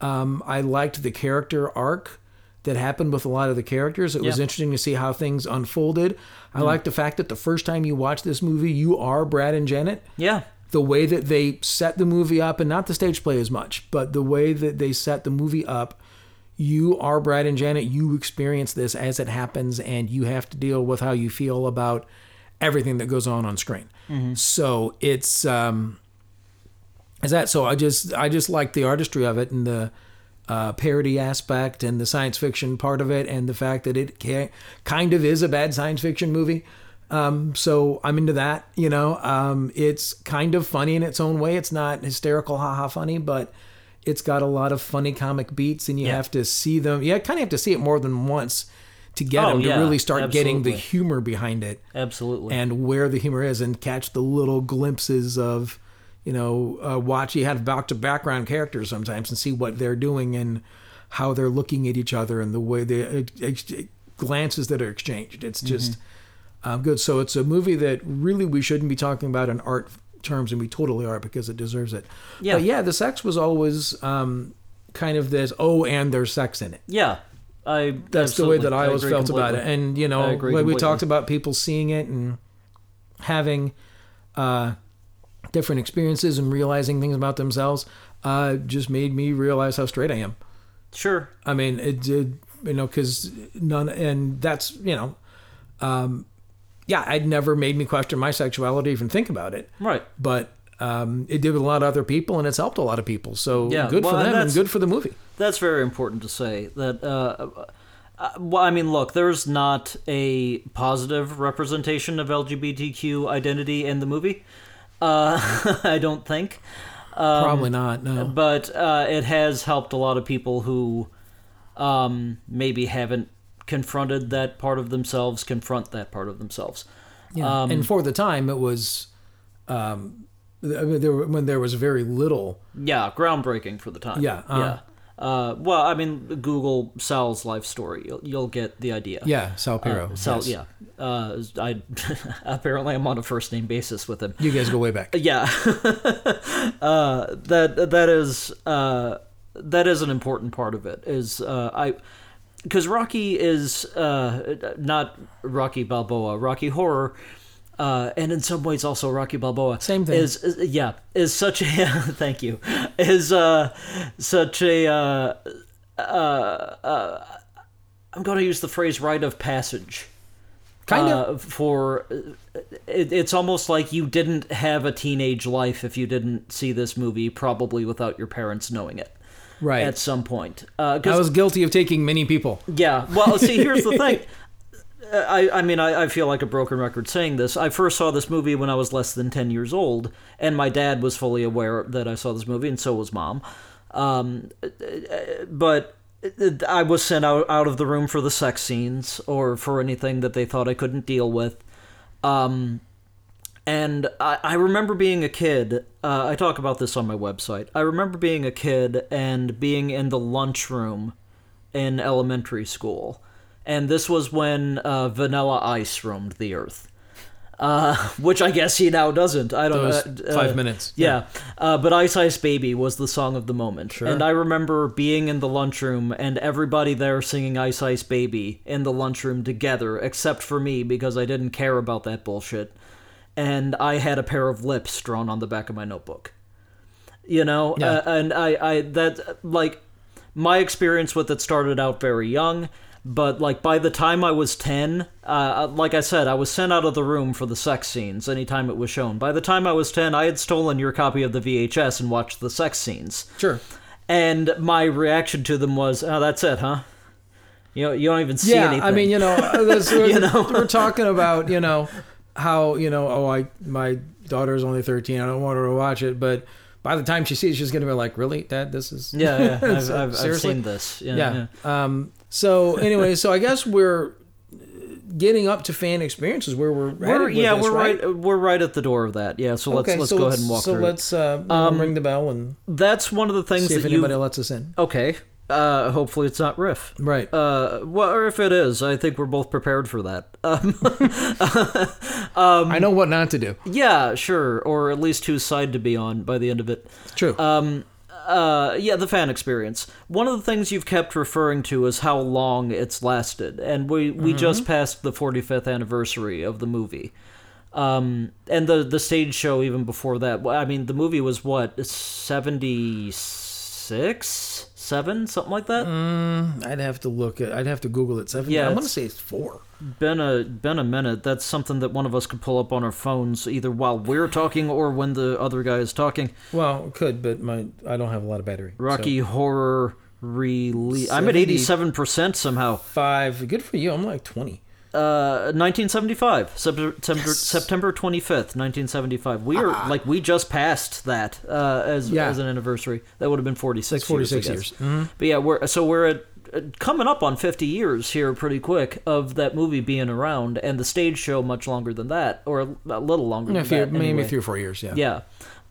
Um, I liked the character arc that happened with a lot of the characters. It was interesting to see how things unfolded. I like the fact that the first time you watch this movie, you are Brad and Janet. Yeah. The way that they set the movie up, and not the stage play as much, but the way that they set the movie up, you are Brad and Janet. You experience this as it happens, and you have to deal with how you feel about everything that goes on on screen. So it's um, is that so? I just I just like the artistry of it and the uh, parody aspect and the science fiction part of it, and the fact that it kind of is a bad science fiction movie. Um, so I'm into that. You know, um, it's kind of funny in its own way. It's not hysterical, haha, funny, but it's got a lot of funny comic beats, and you Yeah. have to see them. You kind of have to see it more than once to get Oh, them yeah, to really start getting the humor behind it Absolutely. and where the humor is and catch the little glimpses of you know uh, watch you have back to background characters sometimes and see what they're doing and how they're looking at each other and the way the ex- ex- glances that are exchanged it's just um, good so it's a movie that really we shouldn't be talking about in art terms and we totally are because it deserves it Yeah. but yeah the sex was always um, kind of this oh and there's sex in it yeah. I. that's the way that I always agree felt about it. And you know, like we talked about people seeing it and having uh, different experiences and realizing things about themselves, uh, just made me realize how straight I am. Sure. I mean, it did, you know, because none, and that's you know, um, yeah, I'd never made me question my sexuality, even think about it, Right. but. Um, it did with a lot of other people, and it's helped a lot of people. So Yeah, good well, for them, and that's- good for the movie. That's very important to say. That, uh, uh, well, I mean, look, there's not a positive representation of LGBTQ identity in the movie. Uh, I don't think. Um, Probably not. No. But uh, it has helped a lot of people who um, maybe haven't confronted that part of themselves confront that part of themselves. Yeah. Um, and for the time, it was, um, there when there was very little. Yeah, groundbreaking for the time. Yeah, uh, yeah. Uh, well, I mean, Google Sal's life story. You'll, you'll get the idea. Yeah, Sal Piro. Uh, Sal, yes. yeah. Uh, I apparently I'm on a first name basis with him. You guys go way back. Yeah, uh, that that is uh, that is an important part of it. Is uh, I because Rocky is uh, not Rocky Balboa, Rocky Horror. Uh, and in some ways, also Rocky Balboa. Same thing. Is, is yeah is such a thank you is uh such a uh, uh, uh, I'm going to use the phrase rite of passage Kind of. uh, for it, it's almost like you didn't have a teenage life if you didn't see this movie probably without your parents knowing it right. at some point uh I was guilty of taking many people. yeah well see here's the thing I, I mean I, I feel like a broken record saying this i first saw this movie when i was less than 10 years old and my dad was fully aware that i saw this movie and so was mom um, but I was sent out, out of the room for the sex scenes or for anything that they thought I couldn't deal with. Um, and I, I remember being a kid. Uh, I talk about this on my website. I remember being a kid and being in the lunchroom in elementary school. And this was when uh, Vanilla Ice roamed the earth. Uh, which I guess he now doesn't. I don't Those uh, five uh, minutes. Yeah, uh, but Ice Ice Baby was the song of the moment. Sure. And I remember being in the lunchroom and everybody there singing Ice Ice Baby in the lunchroom together, except for me because I didn't care about that bullshit. And I had a pair of lips drawn on the back of my notebook. You know, Yeah. uh, and I, I that like my experience with it started out very young, but like by the time I was ten, uh, like I said, I was sent out of the room for the sex scenes anytime it was shown. By the time I was ten, I had stolen your copy of the VHS and watched the sex scenes, Sure. and my reaction to them was, "Oh, that's it, huh? You know, you don't even see yeah, anything." I mean, you know, that's, You know? we're talking about, you know, how you know, oh, I my daughter's only thirteen. I don't want her to watch it, but by the time she sees it, she's gonna be like, "Really, Dad? This is Yeah, yeah. I've, I've, I've seen this. Yeah. yeah." yeah. Um. So anyway, so I guess we're getting up to fan experiences where we're, We're, yeah, this, we're right. right. We're right at the door of that. Yeah. So let's Okay, let's so go let's, ahead and walk so through. let's uh, Um, ring the bell and That's one of the things see if you. anybody lets us in. Okay. Uh, hopefully it's not Riff. Right. Uh, well, or if it is, I think we're both prepared for that. Um, I know what not to do. yeah, sure, or at least whose side to be on by the end of it. True. Um, uh, yeah, the fan experience. One of the things you've kept referring to is how long it's lasted, and we we Mm-hmm. just passed the 45th anniversary of the movie. Um, and the the stage show even before that. I mean, the movie was what 76, seven, something like that. Mm, I'd have to look at. I'd have to Google it. Seven. Yeah, I'm gonna say it's four. Been a been a minute. That's something that one of us could pull up on our phones either while we're talking or when the other guy is talking. Well, could, but my I don't have a lot of battery. so- Rocky Horror release. I'm at 87% somehow. five. Good for you. I'm like twenty. Uh, 1975, September September 25th, 1975. We are like we just passed that uh, as Yeah. as an anniversary. That would have been 46 Like 46 years. I years. But yeah, we're so we're at uh, coming up on 50 years here pretty quick of that movie being around and the stage show much longer than that or a, little longer Yeah, than few, that maybe anyway. three or four years. Yeah. Yeah.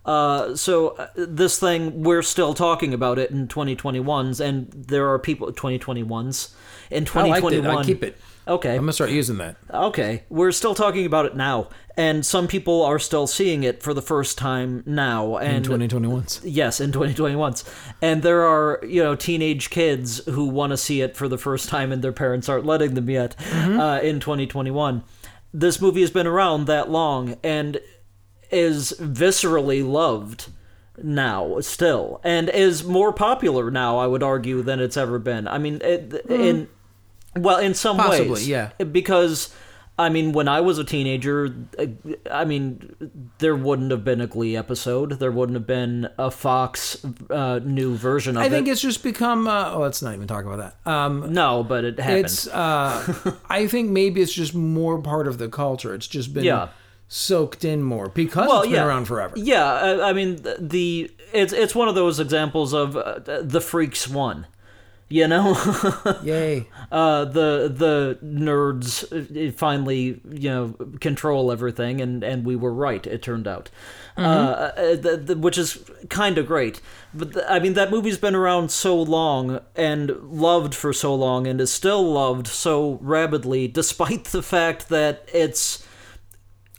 Uh, so uh, this thing we're still talking about it in 2021s and there are people 2021s in I liked 2021 it. I keep it. Okay I'm gonna start using that. Okay, we're still talking about it now, and some people are still seeing it for the first time now. In And 2021. yes, in 2021, and there are you know teenage kids who want to see it for the first time, and their parents aren't letting them yet. Uh, in 2021, this movie has been around that long and is viscerally loved now still and is more popular now i would argue than it's ever been i mean it, in well in some Possibly, ways yeah. because I mean, when I was a teenager, I mean, there wouldn't have been a Glee episode. There wouldn't have been a Fox uh, new version of I think it. it's just become. Uh, oh, let's not even talk about that. Um, no, but it happened. it's. Uh, I think maybe it's just more part of the culture. It's just been Yeah. soaked in more because well, it's been yeah, around forever. Yeah, I, I mean, the, the it's it's one of those examples of uh, the freaks won. You know, Yay! uh, the the nerds uh, finally you know control everything, and and we were right. It turned out, uh, uh, the, the, which is kind of great. But the, I mean, that movie's been around so long and loved for so long, and is still loved so rabidly, despite the fact that it's.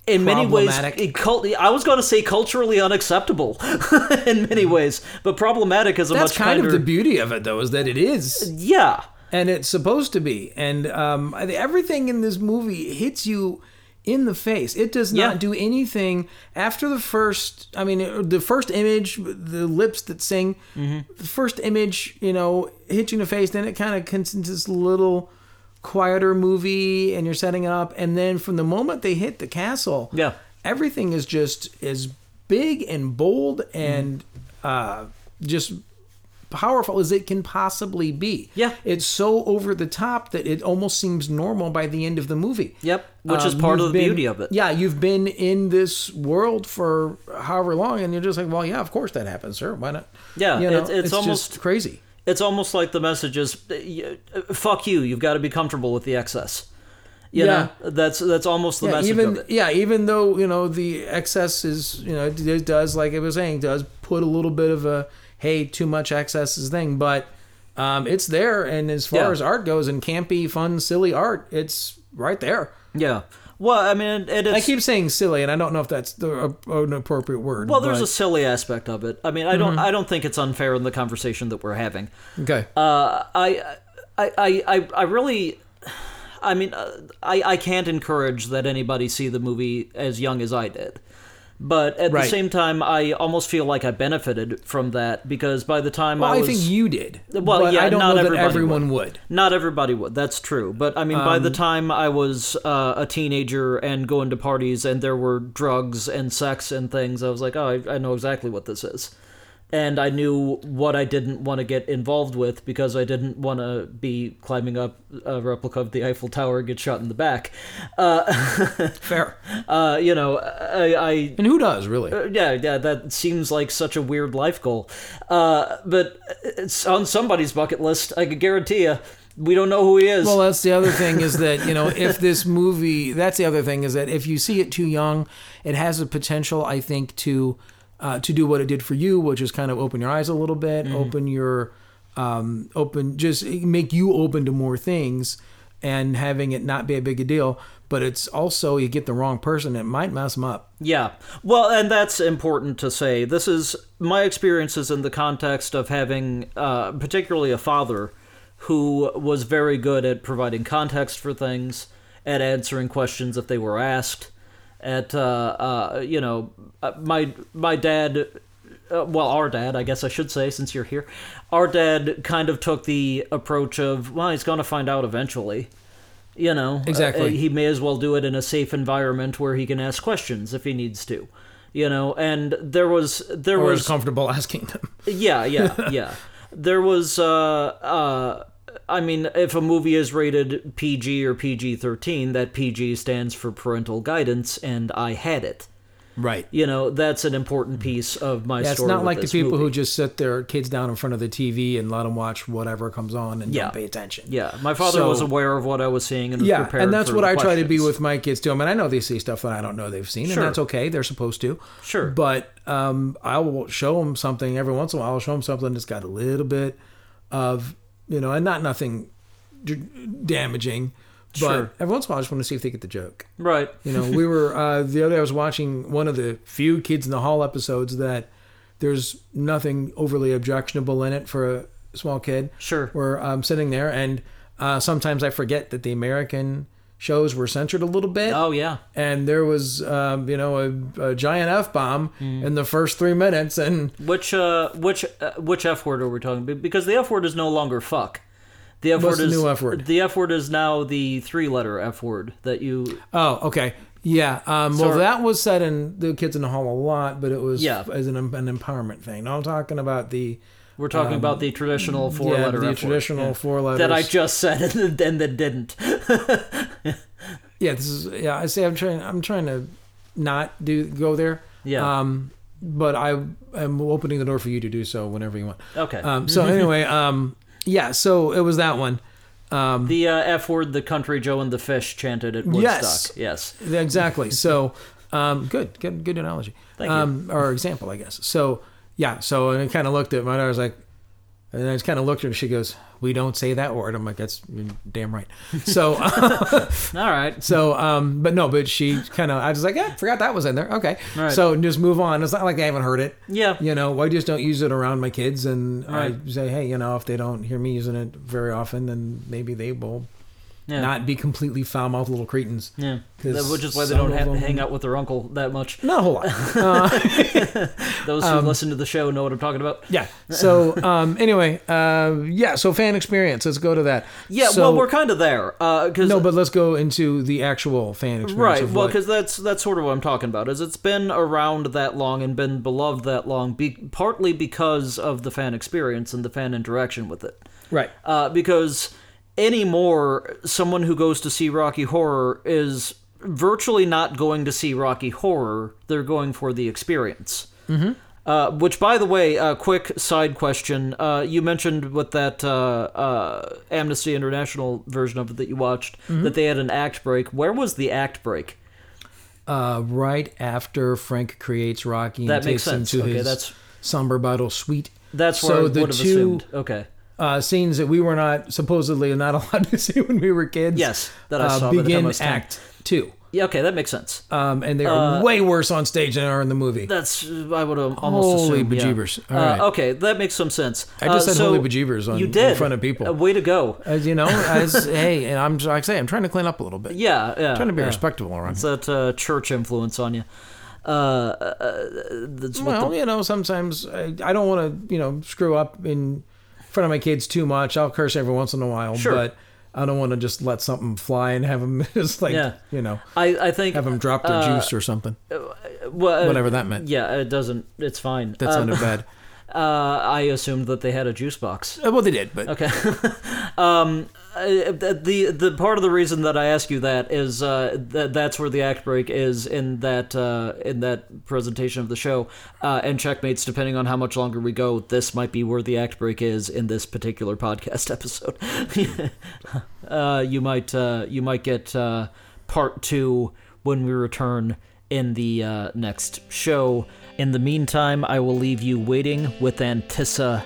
In many ways, it cult- I was going to say culturally unacceptable in many ways, but problematic is a That's much kind kinder. of the beauty of it, though, is that it is, yeah, and it's supposed to be, and um, everything in this movie hits you in the face. It does not Yeah. do anything after the first. I mean, the first image, the lips that sing, Mm-hmm. the first image, you know, hits you in the face. Then it kind of comes into this little quieter movie, and you're setting it up, and then from the moment they hit the castle, Yeah. everything is just as big and bold and uh, just powerful as it can possibly be. Yeah. It's so over the top that it almost seems normal by the end of the movie. Yep, which is Um, part of the been- beauty of it. Yeah, you've been in this world for however long, and you're just like, well, yeah, of course that happens, sir. Why not? Yeah, You know, it's- it's just almost- crazy. It's almost like the message is, uh, uh, "Fuck you! You've got to be comfortable with the excess." You Yeah. know, that's that's almost the Yeah, message even of it. yeah, even though you know the excess is you know it does like I was saying does put a little bit of a hey too much excess is thing, but um, it's there. And as far Yeah. as art goes and campy, fun, silly art, it's right there. Yeah. Well, I mean, it, I keep saying silly, and I don't know if that's the, an appropriate word. well. There's a silly aspect of it. I mean, I don't I don't think it's unfair in the conversation that we're having. okay. Uh, I, I, I, I, I really, I mean, uh, I, I can't encourage that anybody see the movie as young as I did. But at the same time, I almost feel like I benefited from that because by the time well, I I, think you did. Well, yeah, I don't not know that everyone would. Not everybody would. That's true. But I mean, by Um, the time I was uh, a teenager and going to parties and there were drugs and sex and things, I was like, oh, I, I know exactly what this is. And I knew what I didn't want to get involved with because I didn't want to be climbing up a replica of the Eiffel Tower and get shot in the back. Uh, Fair. uh, you know, I, I And who does really? uh, yeah, yeah, that seems like such a weird life goal. Uh, but it's on somebody's bucket list. I can guarantee you. We don't know who he is. Well, that's the other thing is that, you know, if this movie, that's the other thing is that if you see it too young, it has the potential, I think, to uh, to do what it did for you, which is kind of open your eyes a little bit, open your, um, open, just make you open to more things and having it not be a big a deal. But it's also, you get the wrong person, it might mess them up. Yeah. Well, and that's important to say. This is my experiences in the context of having, uh, particularly a father who was very good at providing context for things, at answering questions if they were asked, at, uh, uh, you know, uh, my, my dad. Uh, well, our dad, I guess I should say, since you're here, our dad kind of took the approach of, well, he's going to find out eventually. You know, Exactly. uh, he may as well do it in a safe environment where he can ask questions if he needs to you know and there was there Or was comfortable asking them. yeah yeah yeah there was uh uh I mean, if a movie is rated PG or PG 13, that PG stands for parental guidance, and I had it. Right. You know, that's an important piece of my Yeah, it's not like the people movie. who just sit their kids down in front of the TV and let them watch whatever comes on and Yeah. don't pay attention. Yeah, my father So- was aware of what I was seeing and Yeah, and that's what I try to be with my kids too. I mean, I know they see stuff that I don't know they've seen, Sure. and that's okay. They're supposed to. Sure. But um, I will show them something every once in a while. I'll show them something that's got a little bit of, you know, and not nothing d- damaging. But Sure. every once in a while, I just want to see if they get the joke. Right. You know, we were uh, the other day. I was watching one of the few Kids in the Hall episodes that there's nothing overly objectionable in it for a small kid. Sure. Where I'm sitting there, and uh, sometimes I forget that the American shows were censored a little bit. Oh, yeah. And there was, um, you know, a, a giant f bomb Mm. in the first three minutes, and Which uh, which uh, which F word are we talking? about? Because the F word is no longer fuck. The F What's word is new F word? The F word is now the three letter F word that you. oh, okay, yeah. Um, well, that was said in the Kids in the Hall a lot, but it was Yeah. as an, an empowerment thing. Now I'm talking about the We're talking about the traditional four Um, yeah, letter the F traditional Yeah. four letters that I just said and then that didn't. yeah this is yeah i say i'm trying i'm trying to not do go there Yeah. um but i am opening the door for you to do so whenever you want Okay. um so anyway um yeah so it was that one um the uh, F word the country Joe and the fish chanted at Woodstock. Yes. Yes. exactly so um good good good analogy Thank you. um or example i guess so yeah so and i kind of looked at my daughter I was like and I just kind of looked at her and she goes, We don't say that word. I'm like, That's damn right. So All right. So, um, but no, but she kind of, I was like, yeah, forgot that was in there. Okay. Right. So just move on. It's not like they haven't heard it. Yeah. You know, I just don't use it around my kids. And Right. I say, hey, you know, if they don't hear me using it very often, then maybe they will Yeah. not be completely foul mouthed little cretins. yeah. Which is why they don't have, them- hang out with their uncle that much. Not a whole lot. Uh, Those who listen to the show know what I'm talking about. yeah. So, um, anyway, uh, yeah. So fan experience. Let's go to that. Yeah, So- well, we're kind of there. Uh, cause, no, but let's go into the actual fan experience. right. Well, because that's that's sort of what I'm talking about. Is it's been around that long and been beloved that long, be, partly because of the fan experience and the fan interaction with it. right. uh, because anymore, someone who goes to see Rocky Horror is virtually not going to see Rocky Horror. They're going for the experience. Mm-hmm. Uh, which, by the way, uh, quick side question: uh, You mentioned with that uh, uh, Amnesty International version of it that you watched that they had an act break. Where was the act break? uh, right after Frank creates Rocky and That takes makes sense. him to Okay, his that's- somber bottle suite. That's where so I would the have two assumed. Okay. Uh, scenes that we were not supposedly not allowed to see when we were kids. Yes, that I uh, saw by the time begin was 10. Act Two, Yeah. Okay, that makes sense. um, and they Uh, are way worse on stage than they are in the movie. That's I would have almost Holy assumed. yeah. bejeebers. All Uh, okay, that makes some sense. I just Uh, said so holy bejeebers on you did. in front of people. Uh, way to go. As you know, as hey, and I'm like I say, I'm trying to clean up a little bit. Yeah, yeah. trying to be yeah. respectable around. It's here. that uh, church influence on you. Uh, uh, that's Well, the, you know, sometimes I, I don't want to, you know, screw up in front of my kids too much. I'll curse every once in a while, Sure. but I don't want to just let something fly and have them just like, Yeah. you know, I, I think have them drop their uh, juice or something. well, uh, Whatever that meant. Yeah, it doesn't. It's fine. That Um, sounded bad. Uh, I assumed that they had a juice box. Uh, well, they did, but Okay. um, uh, the the part of the reason that I ask you that is uh, that that's where the act break is in that uh, in that presentation of the show. Uh, and checkmates, depending on how much longer we go, this might be where the act break is in this particular podcast episode. uh, you might uh, you might get uh, part two when we return in the uh, next show. In the meantime, I will leave you waiting with antici.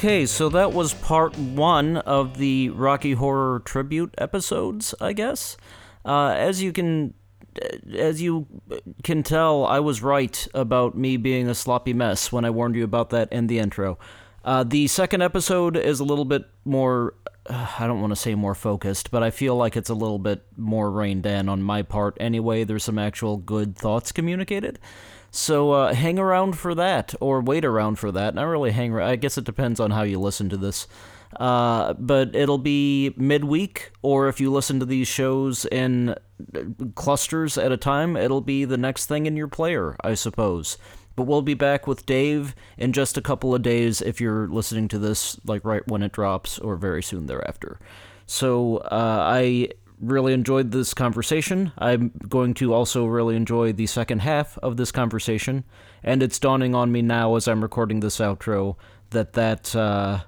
Okay, so that was part one of the Rocky Horror tribute episodes, I guess. Uh, as you can, as you can tell, I was right about me being a sloppy mess when I warned you about that in the intro. Uh, the second episode is a little bit more. Uh, I don't want to say more focused, but I feel like it's a little bit more reined in on my part. Anyway, there's some actual good thoughts communicated. So uh, hang around for that, or wait around for that. Not really hang. I guess it depends on how you listen to this. Uh, but it'll be midweek, or if you listen to these shows in clusters at a time, it'll be the next thing in your player, I suppose. But we'll be back with Dave in just a couple of days if you're listening to this like right when it drops or very soon thereafter. So uh, I really enjoyed this conversation. I'm going to also really enjoy the second half of this conversation, and it's dawning on me now as I'm recording this outro that that uh,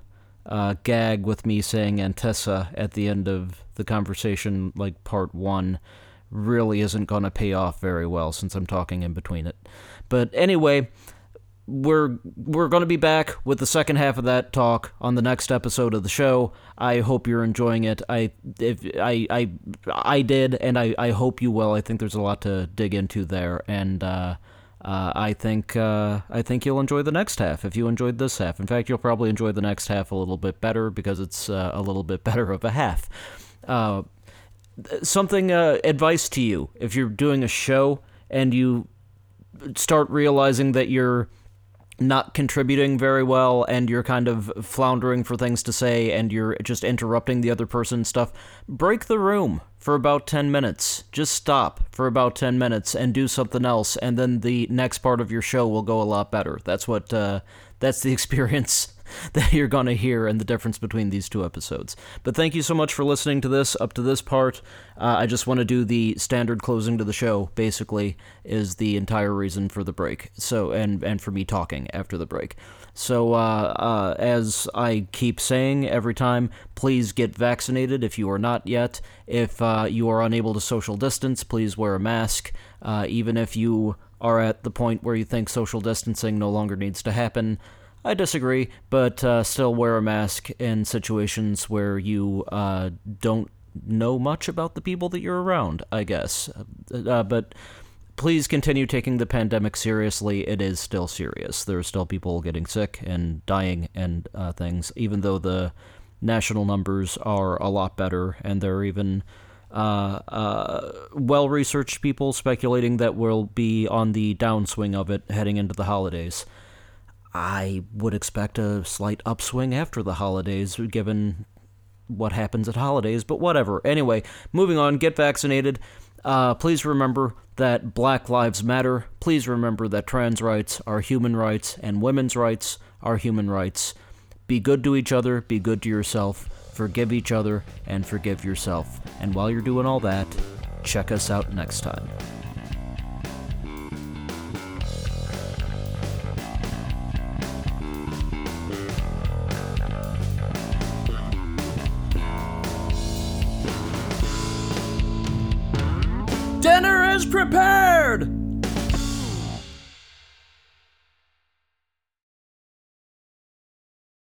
uh, gag with me saying antici at the end of the conversation, like part one, really isn't going to pay off very well since I'm talking in between it. But anyway, we're we're going to be back with the second half of that talk on the next episode of the show. I hope you're enjoying it. I if I I I did, and I I hope you will. I think there's a lot to dig into there, and uh, uh, I think uh, I think you'll enjoy the next half if you enjoyed this half. In fact, you'll probably enjoy the next half a little bit better because it's uh, a little bit better of a half. Uh, something uh, advice to you if you're doing a show and you start realizing that you're not contributing very well and you're kind of floundering for things to say and you're just interrupting the other person's stuff, break the room for about 10 minutes. Just stop for about 10 minutes and do something else and then the next part of your show will go a lot better. That's what uh, that's the experience that you're going to hear and the difference between these two episodes. But thank you so much for listening to this up to this part. Uh, I just want to do the standard closing to the show. Basically, is the entire reason for the break. So and and for me talking after the break. So uh, uh, as I keep saying every time, please get vaccinated if you are not yet. If uh, you are unable to social distance, please wear a mask. Uh, even if you are at the point where you think social distancing no longer needs to happen. I disagree, but uh, still wear a mask in situations where you uh, don't know much about the people that you're around, I guess. Uh, but please continue taking the pandemic seriously. It is still serious. There are still people getting sick and dying and uh, things, even though the national numbers are a lot better, and there are even. Uh, uh, well researched people speculating that we'll be on the downswing of it heading into the holidays. I would expect a slight upswing after the holidays, given what happens at holidays, but whatever. Anyway, moving on, get vaccinated. Uh, please remember that Black Lives Matter. Please remember that trans rights are human rights and women's rights are human rights. Be good to each other, be good to yourself, forgive each other, and forgive yourself. And while you're doing all that, check us out next time. Dinner is prepared!